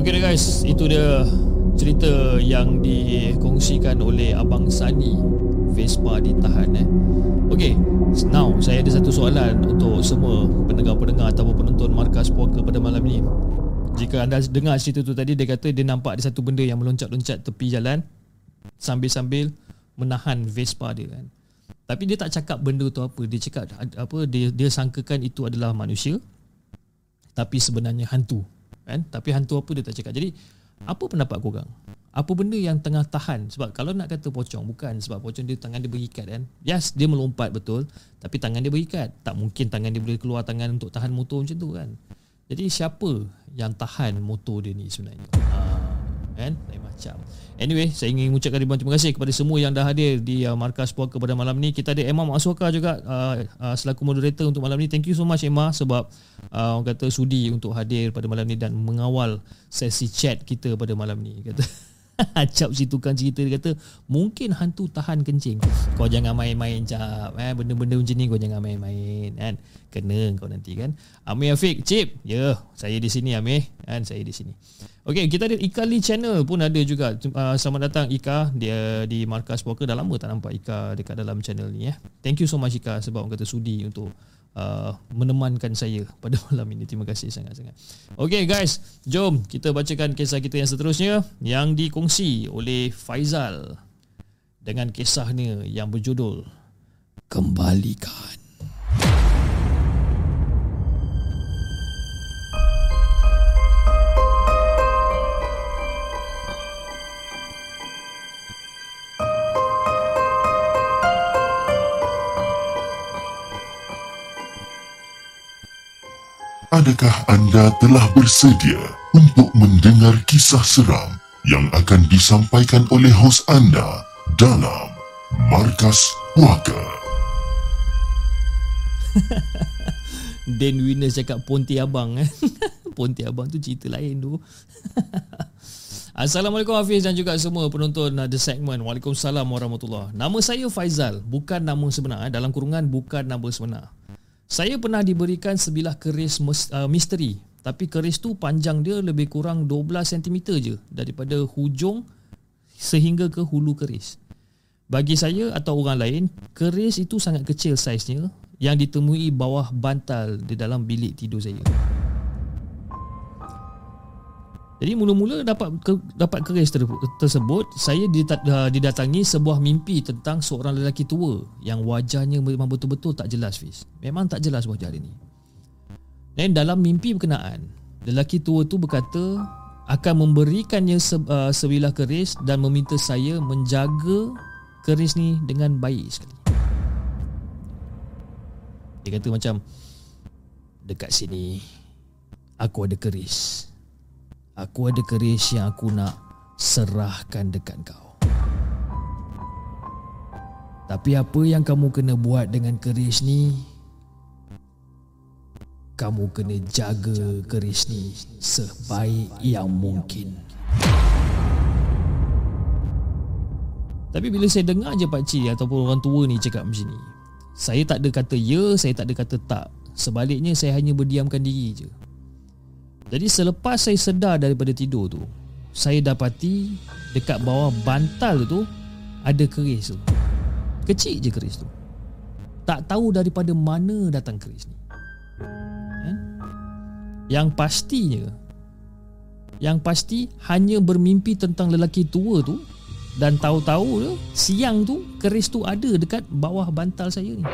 Okay guys, itu dia cerita yang dikongsikan oleh Abang Sani. Vespa ditahan eh. Okay, now saya ada satu soalan untuk semua pendengar-pendengar ataupun penonton Markas Poker pada malam ni. Jika anda dengar cerita tu tadi Dia kata dia nampak ada satu benda yang meloncat-loncat tepi jalan Sambil-sambil menahan Vespa dia kan. Tapi dia tak cakap benda tu apa. Dia cakap apa dia dia sangkakan itu adalah manusia Tapi sebenarnya hantu kan? Tapi hantu apa dia tak cakap. Jadi apa pendapat korang? Apa benda yang tengah tahan? Sebab kalau nak kata pocong Bukan. Sebab pocong dia tangan dia berikat kan? Yes dia melompat betul. Tapi tangan dia berikat. Tak mungkin tangan dia boleh keluar tangan Untuk tahan motor macam tu kan? Jadi siapa yang tahan motor dia ni sebenarnya? Ha, kan? Macam. Anyway, saya ingin mengucapkan ribuan terima kasih kepada semua yang dah hadir di uh, Markas Puaka pada malam ni. Kita ada Emma Masuaka juga uh, uh, selaku moderator untuk malam ni. Thank you so much Emma sebab uh, orang kata sudi untuk hadir pada malam ni dan mengawal sesi chat kita pada malam ni. Kata Cap si tukang cerita dia kata Mungkin hantu tahan kencing. Kau jangan main-main Cap. Eh, Benda-benda macam ni kau jangan main-main kan? Kena kau nanti kan? Amir Afiq Cip Ya yeah, saya di sini Amir kan? Saya di sini. Okay kita ada Ika Lee Channel pun ada juga. Uh, Selamat datang Ika. Dia di Markas Poker Dah lama tak nampak Ika dekat dalam channel ni eh. Thank you so much Ika Sebab orang kata sudi untuk uh, menemankan saya pada malam ini. Terima kasih sangat-sangat. Okay guys, jom kita bacakan kisah kita yang seterusnya yang dikongsi oleh Faizal dengan kisahnya yang berjudul Kembalikan. Adakah anda telah bersedia untuk mendengar kisah seram yang akan disampaikan oleh hos anda dalam Markas Puaka? Dan Winner cakap Ponti Abang eh. Ponti Abang tu cerita lain tu. Assalamualaikum Hafiz dan juga semua penonton The Segment. Waalaikumsalam warahmatullahi Nama saya Faizal, bukan nama sebenar. Eh. Dalam kurungan bukan nama sebenar. Saya pernah diberikan sebilah keris uh, misteri tapi keris tu panjang dia lebih kurang 12 cm je daripada hujung sehingga ke hulu keris. Bagi saya atau orang lain, keris itu sangat kecil saiznya yang ditemui bawah bantal di dalam bilik tidur saya. Jadi mula-mula dapat ke, dapat keris ter, tersebut, saya didatangi sebuah mimpi tentang seorang lelaki tua yang wajahnya memang betul-betul tak jelas Fiz. Memang tak jelas wajah dia ni. Dan dalam mimpi berkenaan, lelaki tua tu berkata akan memberikannya se, uh, sebilah keris dan meminta saya menjaga keris ni dengan baik sekali. Dia kata macam dekat sini aku ada keris. Aku ada keris yang aku nak serahkan dekat kau. Tapi apa yang kamu kena buat dengan keris ni? Kamu kena jaga keris ni sebaik yang mungkin. Tapi bila saya dengar je Pak Cik ataupun orang tua ni cakap macam ni, saya tak ada kata ya, saya tak ada kata tak. Sebaliknya saya hanya berdiamkan diri je. Jadi selepas saya sedar daripada tidur tu Saya dapati Dekat bawah bantal tu Ada keris tu. Kecil je keris tu. Tak tahu daripada mana datang keris ni. Kan? Yang pastinya Yang pasti Hanya bermimpi tentang lelaki tua tu Dan tahu-tahu tu Siang tu Keris tu ada dekat bawah bantal saya ni.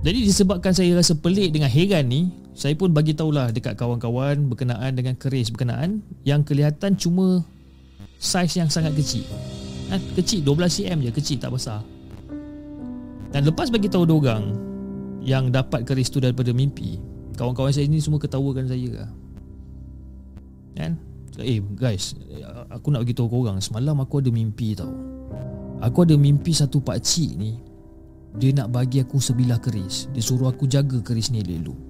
Jadi disebabkan saya rasa pelik dengan heran ni saya pun bagi tahulah dekat kawan-kawan berkenaan dengan keris berkenaan yang kelihatan cuma saiz yang sangat kecil. Ha, kecil 12 cm je, kecil tak besar. Dan lepas bagi tahu orang yang dapat keris tu daripada mimpi, kawan-kawan saya ni semua ketawakan saya lah. Kan? Eh guys, aku nak beritahu kau orang semalam aku ada mimpi tau. Aku ada mimpi satu pak cik ni dia nak bagi aku sebilah keris Dia suruh aku jaga keris ni elok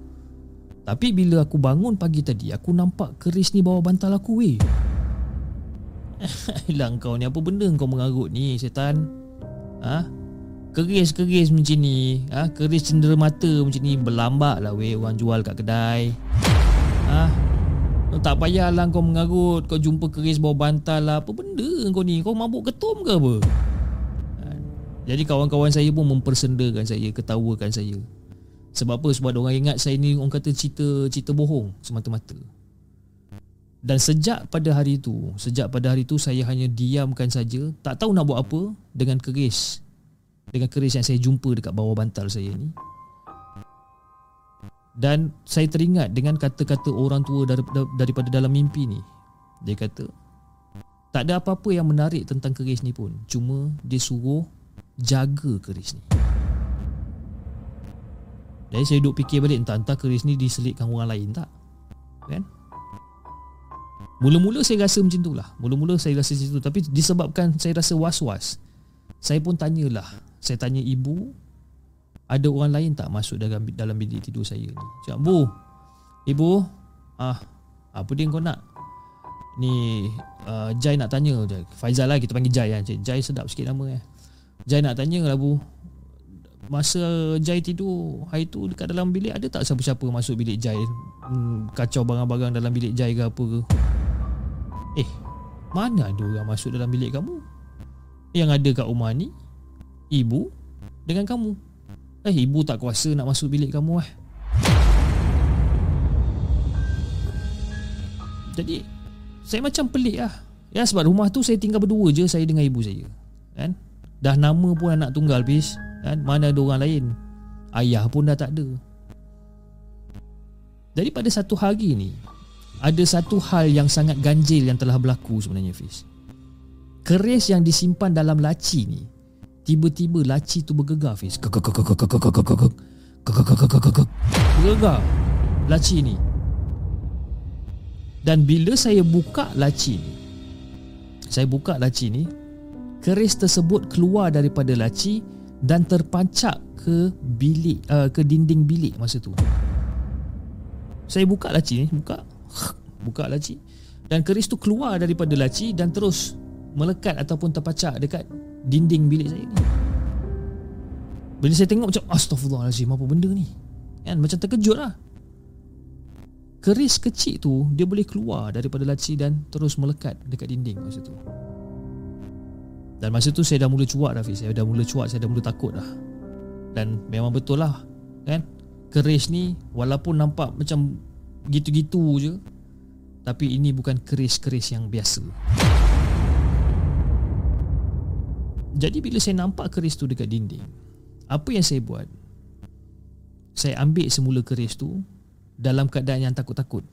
Tapi bila aku bangun pagi tadi Aku nampak keris ni bawah bantal aku weh Hilang kau ni Apa benda kau mengarut ni setan Ha? Keris-keris macam ni ha? Keris cendera mata macam ni Berlambak lah weh Orang jual kat kedai Ha? Tak payahlah kau mengarut Kau jumpa keris bawah bantal lah Apa benda kau ni Kau mabuk ketum ke apa jadi kawan-kawan saya pun mempersendakan saya, ketawakan saya. Sebab apa? Sebab orang ingat saya ni orang kata cerita cerita bohong semata-mata. Dan sejak pada hari itu, sejak pada hari itu saya hanya diamkan saja, tak tahu nak buat apa dengan keris. Dengan keris yang saya jumpa dekat bawah bantal saya ni. Dan saya teringat dengan kata-kata orang tua daripada dalam mimpi ni. Dia kata, tak ada apa-apa yang menarik tentang keris ni pun. Cuma dia suruh jaga keris ni Jadi saya duduk fikir balik Entah-entah keris ni diselitkan orang lain tak? Kan? Mula-mula saya rasa macam tu lah. Mula-mula saya rasa macam tu. Tapi disebabkan saya rasa was-was Saya pun tanyalah. Saya tanya ibu Ada orang lain tak masuk dalam dalam bilik tidur saya ni? Cakap, Bu Ibu ah, Apa dia kau nak? Ni uh, Jai nak tanya. Faizal lah kita panggil Jai kan Jai sedap sikit nama eh. Jai nak tanya lah Bu Masa Jai tidur Hari tu dekat dalam bilik Ada tak siapa-siapa masuk bilik Jai? Hmm, Kacau barang-barang dalam bilik Jai ke apa ke? Eh Mana ada orang masuk dalam bilik kamu? Yang ada kat rumah ni Ibu Dengan kamu. Eh ibu tak kuasa nak masuk bilik kamu eh. Jadi Saya macam pelik lah Ya sebab rumah tu saya tinggal berdua je Saya dengan ibu saya Kan? Dah nama pun anak tunggal bis kan? Mana ada orang lain Ayah pun dah tak ada Jadi pada satu hari ni Ada satu hal yang sangat ganjil Yang telah berlaku sebenarnya Fiz Keris yang disimpan dalam laci ni Tiba-tiba laci tu bergegar Fiz Bergegar Laci ni Dan bila saya buka laci ni Saya buka laci ni keris tersebut keluar daripada laci dan terpancap ke bilik uh, ke dinding bilik masa tu. Saya buka laci ni, buka. Buka laci dan keris tu keluar daripada laci dan terus melekat ataupun terpancap dekat dinding bilik saya ni. Bila saya tengok macam astagfirullahalazim apa benda ni? Kan macam terkejut lah. Keris kecil tu dia boleh keluar daripada laci dan terus melekat dekat dinding masa tu. Dan masa tu saya dah mula cuak dah Fiz Saya dah mula cuak Saya dah mula takut dah. Dan memang betul lah Kan? Keris ni Walaupun nampak macam Gitu-gitu je Tapi ini bukan keris-keris yang biasa. Jadi bila saya nampak keris tu dekat dinding Apa yang saya buat? Saya ambil semula keris tu Dalam keadaan yang takut-takut.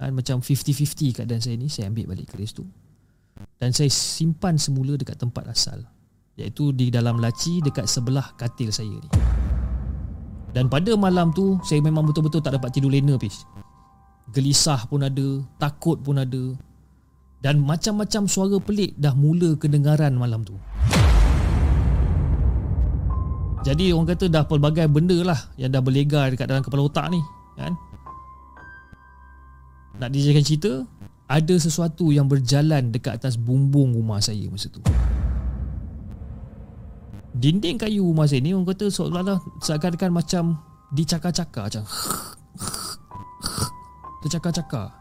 Kan? Macam 50-50 keadaan saya ni Saya ambil balik keris tu dan saya simpan semula dekat tempat asal iaitu di dalam laci dekat sebelah katil saya ni. Dan pada malam tu saya memang betul-betul tak dapat tidur lena pis gelisah pun ada takut pun ada. Dan macam-macam suara pelik dah mula kedengaran malam tu. Jadi orang kata dah pelbagai benda lah yang dah berlegar dekat dalam kepala otak ni kan? Nak dijadikan cerita ada sesuatu yang berjalan dekat atas bumbung rumah saya masa tu. Dinding kayu rumah saya ni orang kata seolah-olah seakan-akan macam dicakar-cakar macam tercakar-cakar.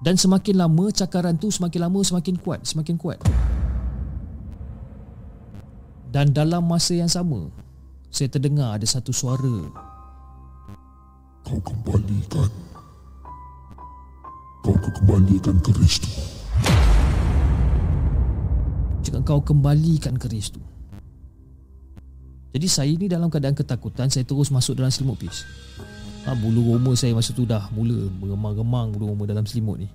Dan semakin lama cakaran tu semakin lama semakin kuat, semakin kuat. Dan dalam masa yang sama saya terdengar ada satu suara. Kau kembalikan kau kembalikan keris tu. Jika kau kembalikan keris tu. Jadi saya ni dalam keadaan ketakutan, saya terus masuk dalam selimut pis. ha, Bulu roma saya masa tu dah mula Mengemang-gemang bulu roma dalam selimut ni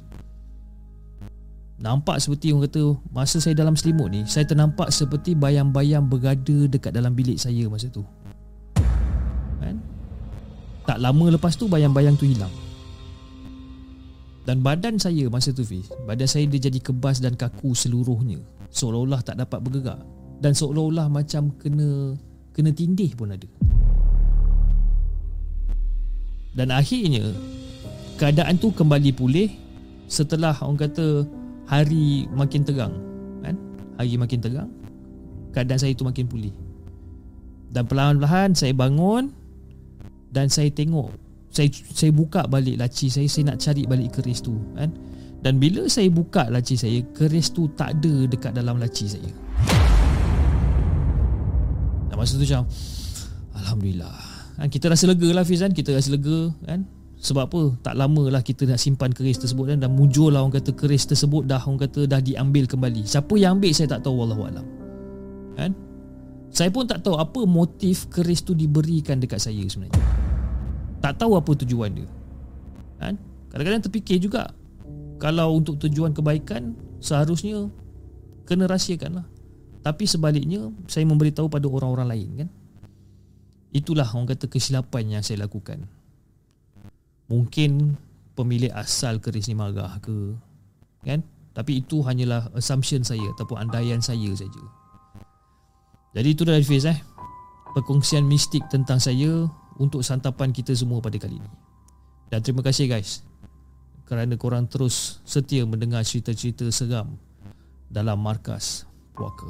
Nampak seperti orang kata Masa saya dalam selimut ni Saya ternampak seperti bayang-bayang bergada Dekat dalam bilik saya masa tu kan? Tak lama lepas tu bayang-bayang tu hilang Dan badan saya masa tu Fiz Badan saya dia jadi kebas dan kaku seluruhnya. Seolah-olah tak dapat bergerak. Dan seolah-olah macam kena Kena tindih pun ada. Dan akhirnya Keadaan tu kembali pulih Setelah orang kata Hari makin terang kan? Hari makin terang Keadaan saya tu makin pulih. Dan perlahan-lahan saya bangun Dan saya tengok saya saya buka balik laci saya Saya nak cari balik keris tu kan? Dan bila saya buka laci saya Keris tu tak ada dekat dalam laci saya. Dan masa tu macam Alhamdulillah. Kan, Kita rasa lega lah Fiz kan? Kita rasa lega kan? Sebab apa? Tak lama lah kita nak simpan keris tersebut kan? Dan muncul lah orang kata keris tersebut Dah orang kata dah diambil kembali. Siapa yang ambil saya tak tahu Wallahualam Kan? Saya pun tak tahu apa motif keris tu diberikan dekat saya sebenarnya Tak tahu apa tujuan dia. Kan? Kadang-kadang terfikir juga Kalau untuk tujuan kebaikan Seharusnya Kena rahsiakan lah. Tapi sebaliknya Saya memberitahu pada orang-orang lain kan? Itulah orang kata kesilapan yang saya lakukan. Mungkin Pemilik asal keris ni marah ke Kan? Tapi itu hanyalah assumption saya Ataupun andaian saya saja. Jadi itu dah Hafiz eh? Perkongsian mistik tentang saya Untuk santapan kita semua pada kali ini Dan terima kasih guys Kerana korang terus setia mendengar cerita-cerita seram Dalam markas puaka.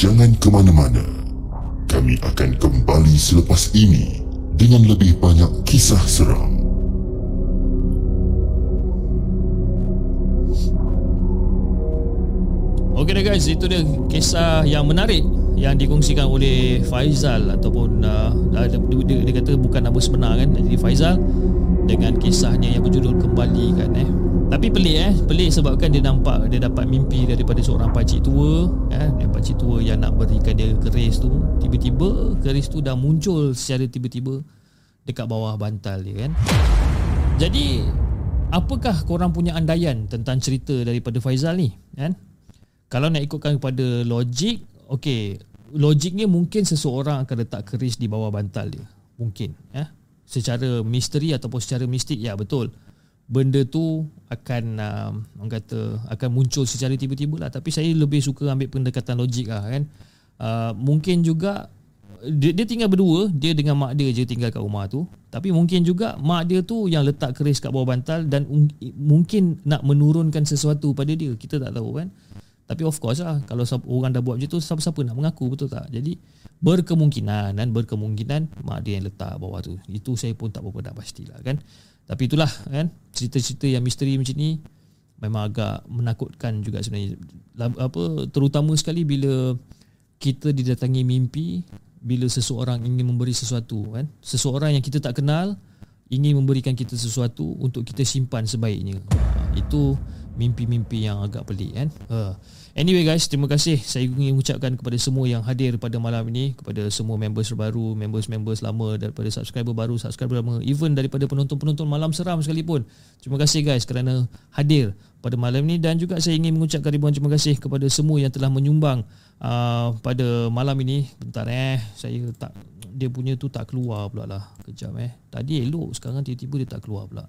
Jangan ke mana-mana. Kami akan kembali selepas ini dengan lebih banyak kisah seram. Okey dah guys, itu dia kisah yang menarik yang dikongsikan oleh Faizal ataupun uh, dia, dia, dia kata bukan nama sebenar kan? Jadi Faizal dengan kisahnya yang berjudul kembali kan eh? Tapi pelik eh? Pelik sebabkan dia nampak dia dapat mimpi daripada seorang pakcik tua eh? Yang pakcik tua yang nak berikan dia keris tu. Tiba-tiba keris tu dah muncul secara tiba-tiba dekat bawah bantal dia kan? Jadi apakah korang punya andaian tentang cerita daripada Faizal ni kan kalau nak ikutkan kepada logik okey logiknya mungkin seseorang akan letak keris di bawah bantal dia. Mungkin. Ya? Secara misteri ataupun secara mistik, ya betul. Benda tu akan uh, orang kata akan muncul secara tiba-tiba lah. Tapi saya lebih suka ambil pendekatan logik lah kan. Uh, mungkin juga dia, dia tinggal berdua, dia dengan mak dia je tinggal kat rumah tu. Tapi mungkin juga mak dia tu yang letak keris kat bawah bantal dan mungkin nak menurunkan sesuatu pada dia. Kita tak tahu kan. Tapi of course lah Kalau orang dah buat macam tu Siapa-siapa nak mengaku betul tak? Jadi berkemungkinan Dan berkemungkinan Mak dia yang letak bawah tu. Itu saya pun tak berapa nak pastilah kan? Tapi itulah kan? Cerita-cerita yang misteri macam ni Memang agak menakutkan juga sebenarnya. Apa Terutama sekali bila Kita didatangi mimpi Bila seseorang ingin memberi sesuatu kan? Seseorang yang kita tak kenal Ingin memberikan kita sesuatu Untuk kita simpan sebaiknya. Itu mimpi-mimpi yang agak pelik kan? Uh. Anyway guys, terima kasih saya ingin mengucapkan kepada semua yang hadir pada malam ini, kepada semua members baru, members-members lama daripada subscriber baru, subscriber lama, even daripada penonton-penonton malam seram sekalipun. Terima kasih guys kerana hadir pada malam ini dan juga saya ingin mengucapkan ribuan terima kasih kepada semua yang telah menyumbang uh, pada malam ini. Bentar eh, saya tak dia punya tu tak keluar pula lah. Kejap eh. Tadi elok, sekarang tiba-tiba dia tak keluar pula.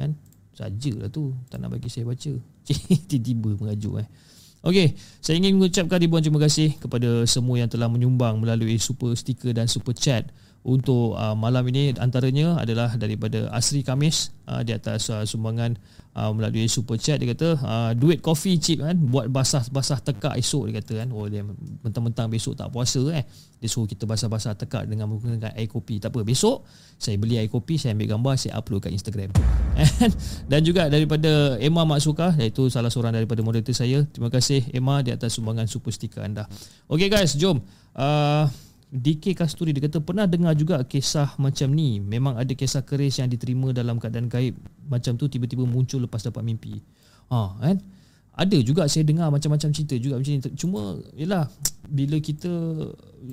Kan? Sajalah tu, tak nak bagi saya baca. Tiba-tiba mengajuk eh. Okey, saya ingin mengucapkan ribuan terima kasih kepada semua yang telah menyumbang melalui super sticker dan super chat untuk uh, malam ini. Antaranya adalah daripada Asri Kamis uh, di atas uh, sumbangan uh, melalui super chat dia kata uh, duit kopi chip kan? Buat basah-basah tekak esok dia kata kan? Oh dia mentang-mentang besok tak puasa eh? Dia suruh kita basah-basah tekak dengan menggunakan air kopi. Tak apa besok saya beli air kopi saya ambil gambar saya upload kat Instagram. Dan juga daripada Emma Maksuka iaitu salah seorang daripada moderator saya. Terima kasih Emma di atas sumbangan super sticker anda. Okay guys jom. Uh, DK Kasturi dia kata pernah dengar juga kisah macam ni? Memang ada kisah keris yang diterima dalam keadaan gaib macam tu tiba-tiba muncul lepas dapat mimpi. Ha kan? Ada juga saya dengar macam-macam cerita juga macam ni. Cuma yalah bila kita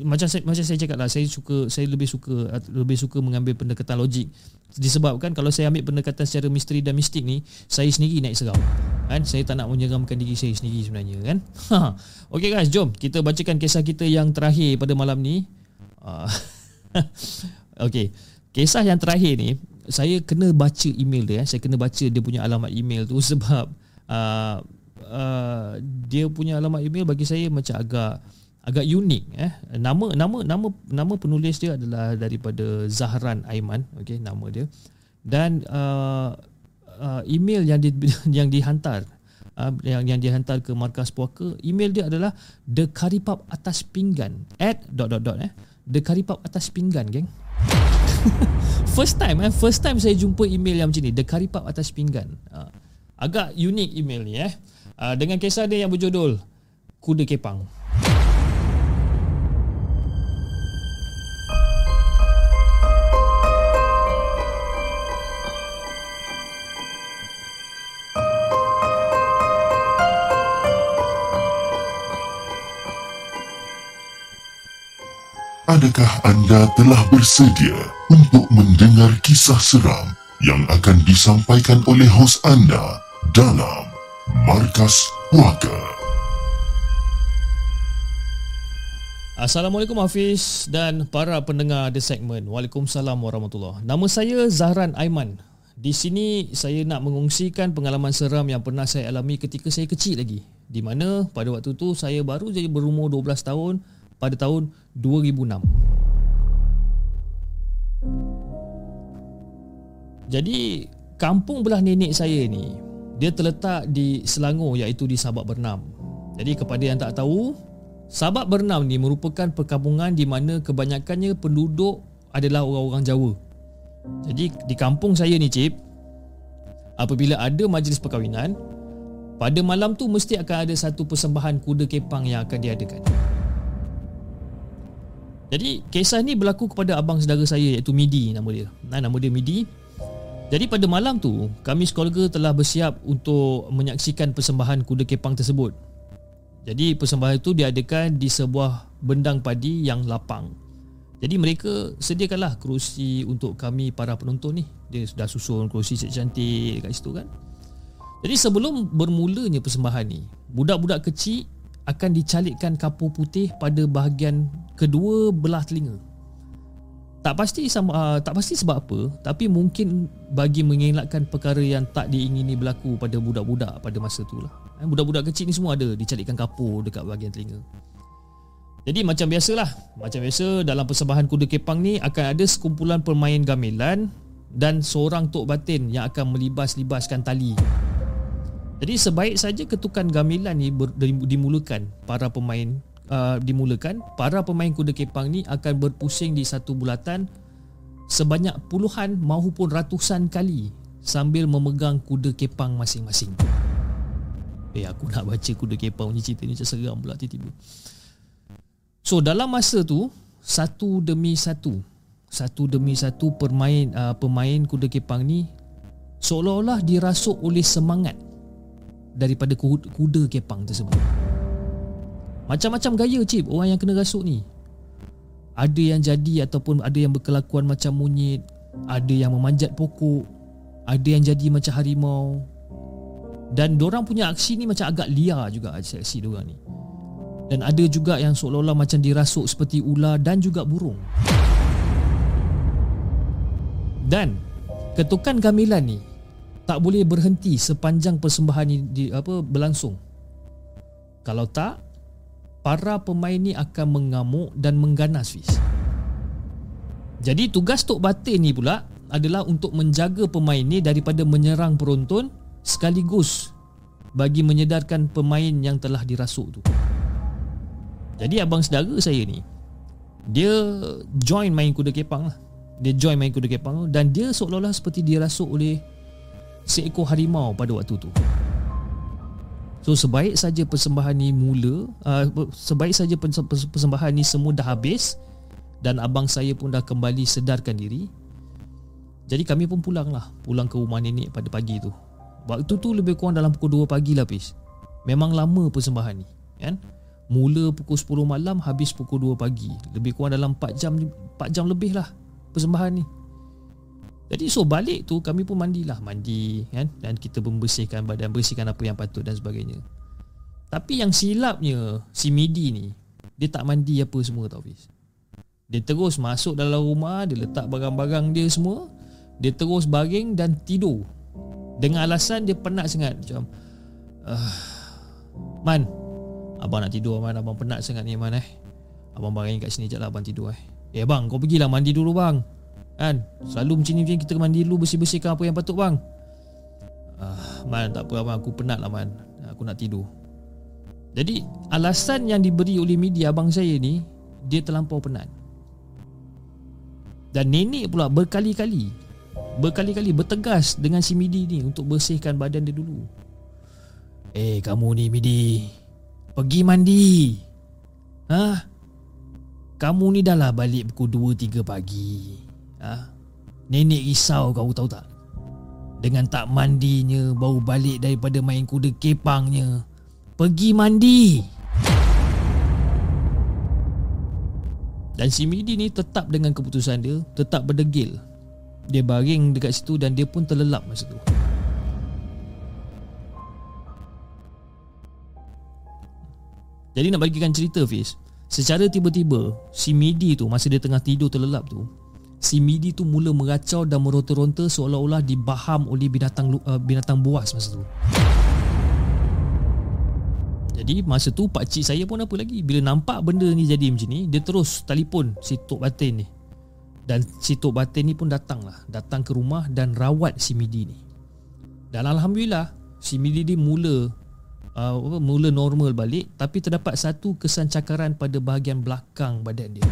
macam saya macam saya cakap lah saya suka saya lebih suka lebih suka mengambil pendekatan logik. Disebabkan kalau saya ambil pendekatan secara misteri dan mistik ni saya sendiri naik seram kan? Saya tak nak menyeramkan diri saya sendiri sebenarnya kan? Okey guys jom kita bacakan kisah kita yang terakhir pada malam ni. Uh, okey kisah yang terakhir ni saya kena baca email dia eh. saya kena baca dia punya alamat email tu sebab uh, uh, dia punya alamat email bagi saya macam agak agak unik eh. Nama nama nama nama penulis dia adalah daripada Zahran Aiman okey nama dia. Dan uh, uh, email yang di, yang dihantar uh, yang yang dihantar ke markas puaka email dia adalah the karipap atas pinggan at dot dot dot eh. The karipap atas pinggan geng first time eh? First time saya jumpa email yang macam ni. The karipap atas pinggan. Uh, agak unik email ni eh? Uh, dengan kisah dia yang berjudul Kuda Kepang. Adakah anda telah bersedia untuk mendengar kisah seram yang akan disampaikan oleh hos anda dalam Markas Puaka. Assalamualaikum Hafiz dan para pendengar The Segment. Waalaikumsalam warahmatullahi Nama saya Zahran Aiman. Di sini saya nak mengungsikan pengalaman seram yang pernah saya alami ketika saya kecil lagi. Di mana pada waktu tu saya baru jadi berumur 12 tahun pada tahun 2006. Jadi kampung belah nenek saya ni dia terletak di Selangor iaitu di Sabak Bernam. Jadi kepada yang tak tahu, Sabak Bernam ni merupakan perkampungan di mana kebanyakannya penduduk adalah orang-orang Jawa. Jadi di kampung saya ni cip, apabila ada majlis perkahwinan, pada malam tu mesti akan ada satu persembahan kuda kepang yang akan diadakan. Jadi kisah ni berlaku kepada abang saudara saya iaitu Midi nama dia. Nah, nama dia Midi. Jadi pada malam tu, kami sekeluarga telah bersiap untuk menyaksikan persembahan kuda kepang tersebut. Jadi persembahan itu diadakan di sebuah bendang padi yang lapang. Jadi mereka sediakanlah kerusi untuk kami para penonton ni. Dia sudah susun kerusi cantik dekat situ kan. Jadi sebelum bermulanya persembahan ni, budak-budak kecil akan dicalikkan kapur putih pada bahagian kedua belah telinga. Tak pasti sama uh, tak pasti sebab apa tapi mungkin bagi mengelakkan perkara yang tak diingini berlaku pada budak-budak pada masa tu lah. Eh, budak-budak kecil ni semua ada dicalikkan kapur dekat bahagian telinga. Jadi macam biasalah macam biasa dalam persembahan kuda kepang ni akan ada sekumpulan pemain gamelan dan seorang tok batin yang akan melibas-libaskan tali jadi sebaik saja ketukan gamelan ni ber, dimulakan para pemain uh, dimulakan, para pemain kuda kepang ni akan berpusing di satu bulatan sebanyak puluhan maupun ratusan kali sambil memegang kuda kepang masing-masing. Eh aku nak baca kuda kepang punya cerita ni macam seram pula tiba-tiba. So dalam masa tu satu demi satu satu demi satu pemain uh, pemain kuda kepang ni seolah-olah dirasuk oleh semangat daripada kuda, kepang tersebut. Macam-macam gaya cip orang yang kena rasuk ni. Ada yang jadi ataupun ada yang berkelakuan macam monyet, ada yang memanjat pokok, ada yang jadi macam harimau. Dan orang punya aksi ni macam agak liar juga aksi diorang ni. Dan ada juga yang seolah-olah macam dirasuk seperti ular dan juga burung. Dan ketukan gamelan ni tak boleh berhenti sepanjang persembahan ni di, apa berlangsung. Kalau tak, para pemain ni akan mengamuk dan mengganas Fiz. Jadi tugas Tok Batin ni pula adalah untuk menjaga pemain ni daripada menyerang penonton sekaligus bagi menyedarkan pemain yang telah dirasuk tu. Jadi abang saudara saya ni dia join main kuda kepang lah. Dia join main kuda kepang dan dia seolah-olah seperti dirasuk oleh seekor harimau pada waktu tu. So sebaik saja persembahan ni mula uh, Sebaik saja persembahan ni semua dah habis Dan abang saya pun dah kembali sedarkan diri. Jadi kami pun pulang lah Pulang ke rumah nenek pada pagi tu. Waktu tu lebih kurang dalam pukul 2 pagi lah Pis Memang lama persembahan ni kan? Mula pukul 10 malam Habis pukul 2 pagi. Lebih kurang dalam 4 jam 4 jam lebih lah Persembahan ni Jadi so balik tu Kami pun mandilah. Mandi kan? Dan kita membersihkan badan Bersihkan apa yang patut dan sebagainya. Tapi yang silapnya Si Midi ni Dia tak mandi apa semua tau Fiz. Dia terus masuk dalam rumah Dia letak barang-barang dia semua Dia terus baring dan tidur. Dengan alasan dia penat sangat. Macam uh, Man Abang nak tidur man. Abang penat sangat ni man eh. Abang baring kat sini je lah abang tidur eh. Eh bang kau pergilah mandi dulu bang Kan? Selalu macam ni kita mandi dulu Bersih-bersihkan apa yang patut bang. Uh, Man tak apa abang Aku penat lah man. Aku nak tidur. Jadi Alasan yang diberi oleh media abang saya ni Dia terlampau penat. Dan nenek pula berkali-kali Berkali-kali bertegas Dengan si Midi ni Untuk bersihkan badan dia dulu. Eh kamu ni Midi Pergi mandi. Ha? Kamu ni dah lah balik pukul 2-3 pagi ha? Nenek risau kau tahu tak? Dengan tak mandinya Baru balik daripada main kuda kepangnya. Pergi mandi. Dan si Midi ni tetap dengan keputusan dia Tetap berdegil. Dia baring dekat situ dan dia pun terlelap masa tu. Jadi nak bagikan cerita Fiz. Secara tiba-tiba Si Midi tu Masa dia tengah tidur terlelap tu Si Midi tu mula meracau dan meronta-ronta Seolah-olah dibaham oleh binatang uh, binatang buas masa tu. Jadi masa tu pakcik saya pun apa lagi? Bila nampak benda ni jadi macam ni Dia terus telefon si Tok Batin ni. Dan si Tok Batin ni pun datang lah. Datang ke rumah dan rawat si Midi ni. Dan Alhamdulillah Si Midi ni mula uh, mula normal balik tapi terdapat satu kesan cakaran pada bahagian belakang badan dia.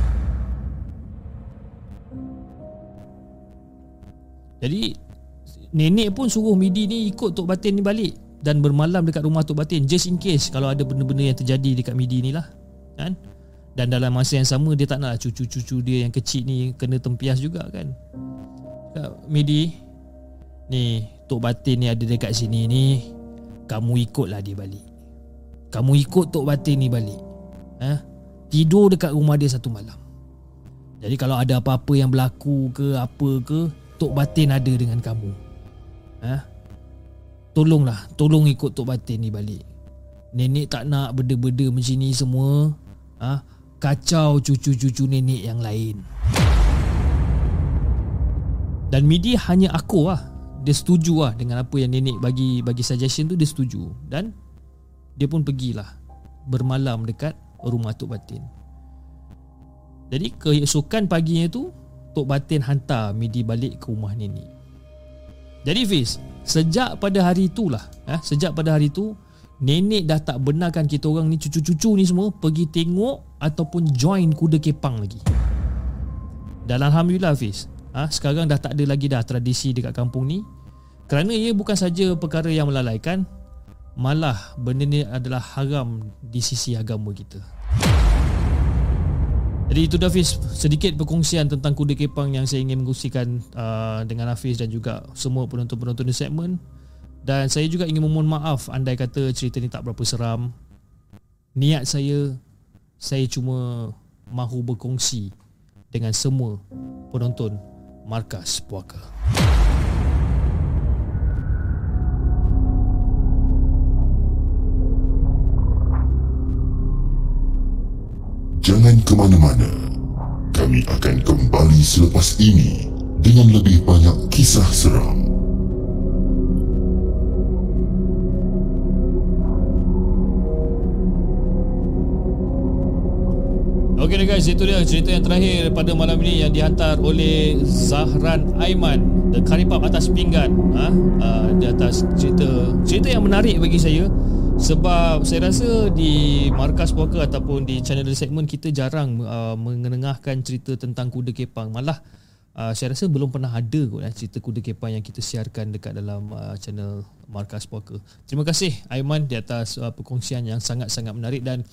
Jadi nenek pun suruh Midi ni ikut Tok Batin ni balik dan bermalam dekat rumah Tok Batin just in case kalau ada benda-benda yang terjadi dekat Midi ni lah. Kan? Dan dalam masa yang sama dia tak nak cucu-cucu dia yang kecil ni kena tempias juga kan. Midi ni Tok Batin ni ada dekat sini ni kamu ikutlah dia balik Kamu ikut Tok Batin ni balik ha? Tidur dekat rumah dia satu malam Jadi kalau ada apa-apa yang berlaku ke apa ke Tok Batin ada dengan kamu ha? Tolonglah Tolong ikut Tok Batin ni balik Nenek tak nak benda-benda macam ni semua ha? Kacau cucu-cucu nenek yang lain Dan Midi hanya aku lah dia setuju lah dengan apa yang nenek bagi bagi suggestion tu dia setuju dan dia pun pergilah bermalam dekat rumah Tok Batin. Jadi keesokan paginya tu Tok Batin hantar Midi balik ke rumah nenek. Jadi Fiz, sejak pada hari itulah, eh, sejak pada hari tu nenek dah tak benarkan kita orang ni cucu-cucu ni semua pergi tengok ataupun join kuda kepang lagi. Dan Alhamdulillah Fiz, ha, sekarang dah tak ada lagi dah tradisi dekat kampung ni kerana ia bukan saja perkara yang melalaikan malah benda ni adalah haram di sisi agama kita jadi itu dah Hafiz sedikit perkongsian tentang kuda kepang yang saya ingin mengkongsikan uh, dengan Hafiz dan juga semua penonton-penonton di segmen dan saya juga ingin memohon maaf andai kata cerita ni tak berapa seram niat saya saya cuma mahu berkongsi dengan semua penonton Markas Puaka. Jangan ke mana-mana. Kami akan kembali selepas ini dengan lebih banyak kisah seram. Okey guys, itu dia cerita yang terakhir pada malam ini yang dihantar oleh Zahran Aiman The Karipap atas pinggan ha? uh, Di atas cerita Cerita yang menarik bagi saya Sebab saya rasa di Markas Puaka Ataupun di channel segmen Kita jarang uh, mengenengahkan cerita tentang kuda kepang. Malah uh, saya rasa belum pernah ada kot, eh, cerita kuda kepang yang kita siarkan Dekat dalam uh, channel Markas Puaka. Terima kasih Aiman di atas uh, perkongsian yang sangat-sangat menarik. Dan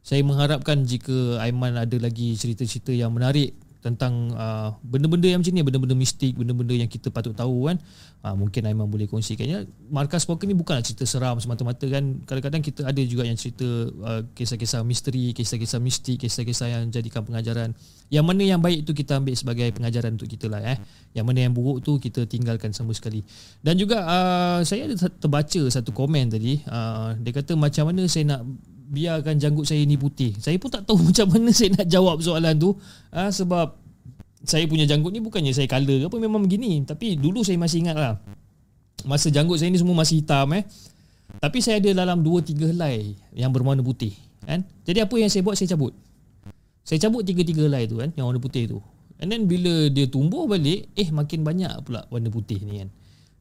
saya mengharapkan jika Aiman ada lagi cerita-cerita yang menarik tentang uh, benda-benda yang macam ni benda-benda mistik benda-benda yang kita patut tahu kan. Uh, mungkin Aiman boleh kongsikannya markas poker ni bukanlah cerita seram semata-mata kan. Kadang-kadang kita ada juga yang cerita uh, kisah-kisah misteri kisah-kisah mistik kisah-kisah yang jadikan pengajaran. Yang mana yang baik tu kita ambil sebagai pengajaran untuk kita lah eh. Yang mana yang buruk tu kita tinggalkan sama sekali. Dan juga uh, saya ada terbaca satu komen tadi. Uh, dia kata macam mana saya nak biarkan janggut saya ni putih. Saya pun tak tahu macam mana saya nak jawab soalan tu. Ha, sebab saya punya janggut ni bukannya saya color ke apa memang begini. Tapi dulu saya masih ingat lah. Masa janggut saya ni semua masih hitam eh. Tapi saya ada dalam 2-3 helai yang berwarna putih. Kan? Jadi apa yang saya buat saya cabut. Saya cabut 3-3 helai tu kan yang warna putih tu. And then bila dia tumbuh balik, eh makin banyak pula warna putih ni kan.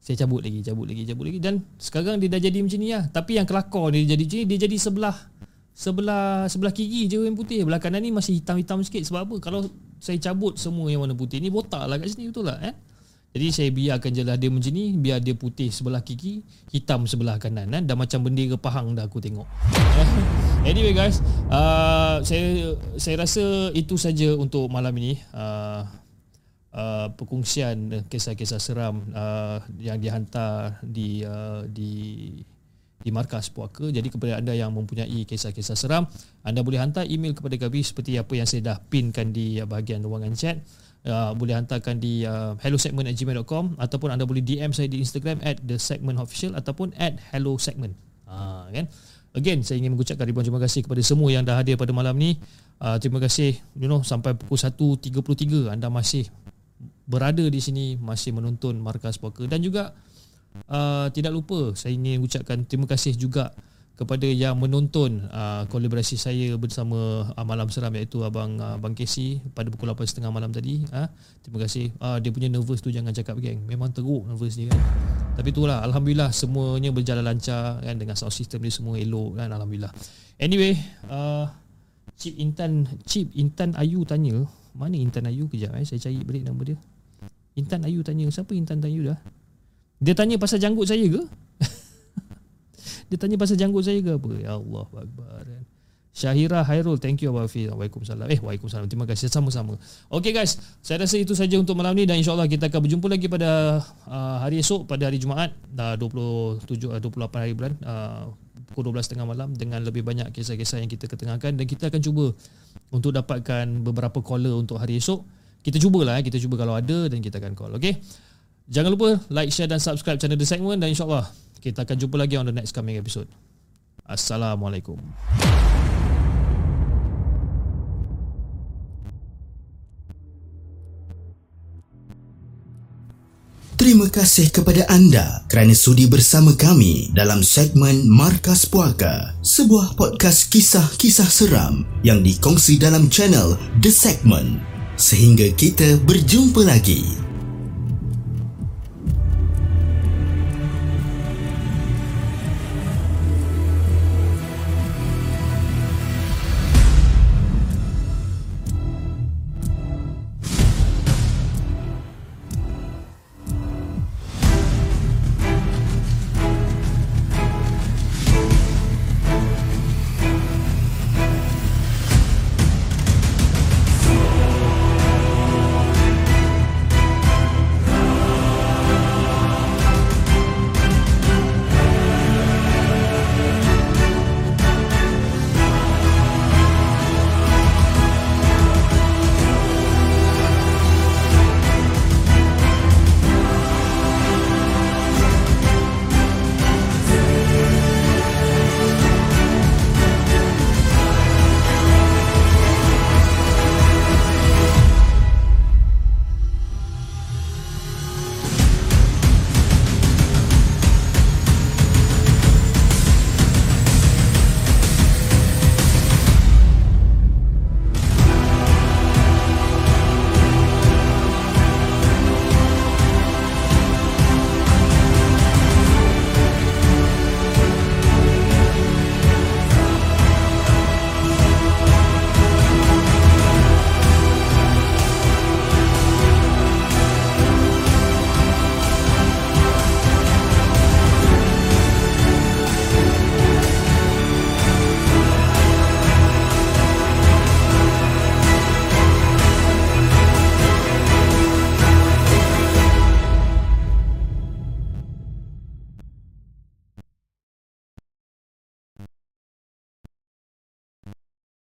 Saya cabut lagi, cabut lagi, cabut lagi dan sekarang dia dah jadi macam ni lah. Tapi yang kelakar dia jadi macam ni, dia jadi sebelah sebelah sebelah kiri je yang putih. Belah kanan ni masih hitam-hitam sikit sebab apa? Kalau saya cabut semua yang warna putih ni botak lah kat sini betul lah eh? Jadi saya biarkan je lah dia macam ni Biar dia putih sebelah kiri Hitam sebelah kanan eh? Dah macam bendera pahang dah aku tengok Anyway guys uh, Saya saya rasa itu saja untuk malam ini uh, uh, perkongsian kisah-kisah seram uh, yang dihantar di uh, di di markas puaka. Jadi kepada anda yang mempunyai kisah-kisah seram, anda boleh hantar email kepada kami seperti apa yang saya dah pinkan di bahagian ruangan chat. Uh, boleh hantarkan di uh, hellosegment@gmail.com ataupun anda boleh DM saya di Instagram at the segment official ataupun at hello segment. Uh, kan? Again, saya ingin mengucapkan ribuan terima kasih kepada semua yang dah hadir pada malam ni. Uh, terima kasih you know sampai pukul 1.33 anda masih berada di sini masih menonton Markas Poker dan juga uh, tidak lupa saya ingin ucapkan terima kasih juga kepada yang menonton uh, kolaborasi saya bersama uh, Malam Seram iaitu Abang uh, Bang Casey pada pukul 8.30 malam tadi uh, terima kasih. Uh, dia punya nervous tu jangan cakap geng. Memang teruk nervous dia kan. Tapi itulah Alhamdulillah semuanya berjalan lancar kan dengan sound system dia semua elok kan Alhamdulillah. Anyway uh, Cip Intan Cip Intan Ayu tanya mana Intan Ayu? Kejap eh saya cari balik nama dia. Intan Ayu tanya Siapa Intan Ayu dah Dia tanya pasal janggut saya ke? Dia tanya pasal janggut saya ke apa? Ya Allah Akbar. Syahira Hairul Thank you Abang Hafiz. Waalaikumsalam. Eh Waalaikumsalam. Terima kasih. Sama-sama. Okay guys. Saya rasa itu saja untuk malam ni Dan insyaAllah kita akan berjumpa lagi pada uh, Hari esok Pada hari Jumaat Dah 27 uh, 28 hari bulan uh, Pukul 12.30 malam Dengan lebih banyak kisah-kisah Yang kita ketengahkan Dan kita akan cuba Untuk dapatkan Beberapa caller Untuk hari esok. Kita cubalah eh. kita cuba kalau ada dan kita akan call okey jangan lupa like share dan subscribe channel The Segment dan insyaallah kita akan jumpa lagi on the next coming episode assalamualaikum Terima kasih kepada anda kerana sudi bersama kami dalam segmen Markas Puaka, sebuah podcast kisah-kisah seram yang dikongsi dalam channel The Segment. Sehingga kita berjumpa lagi.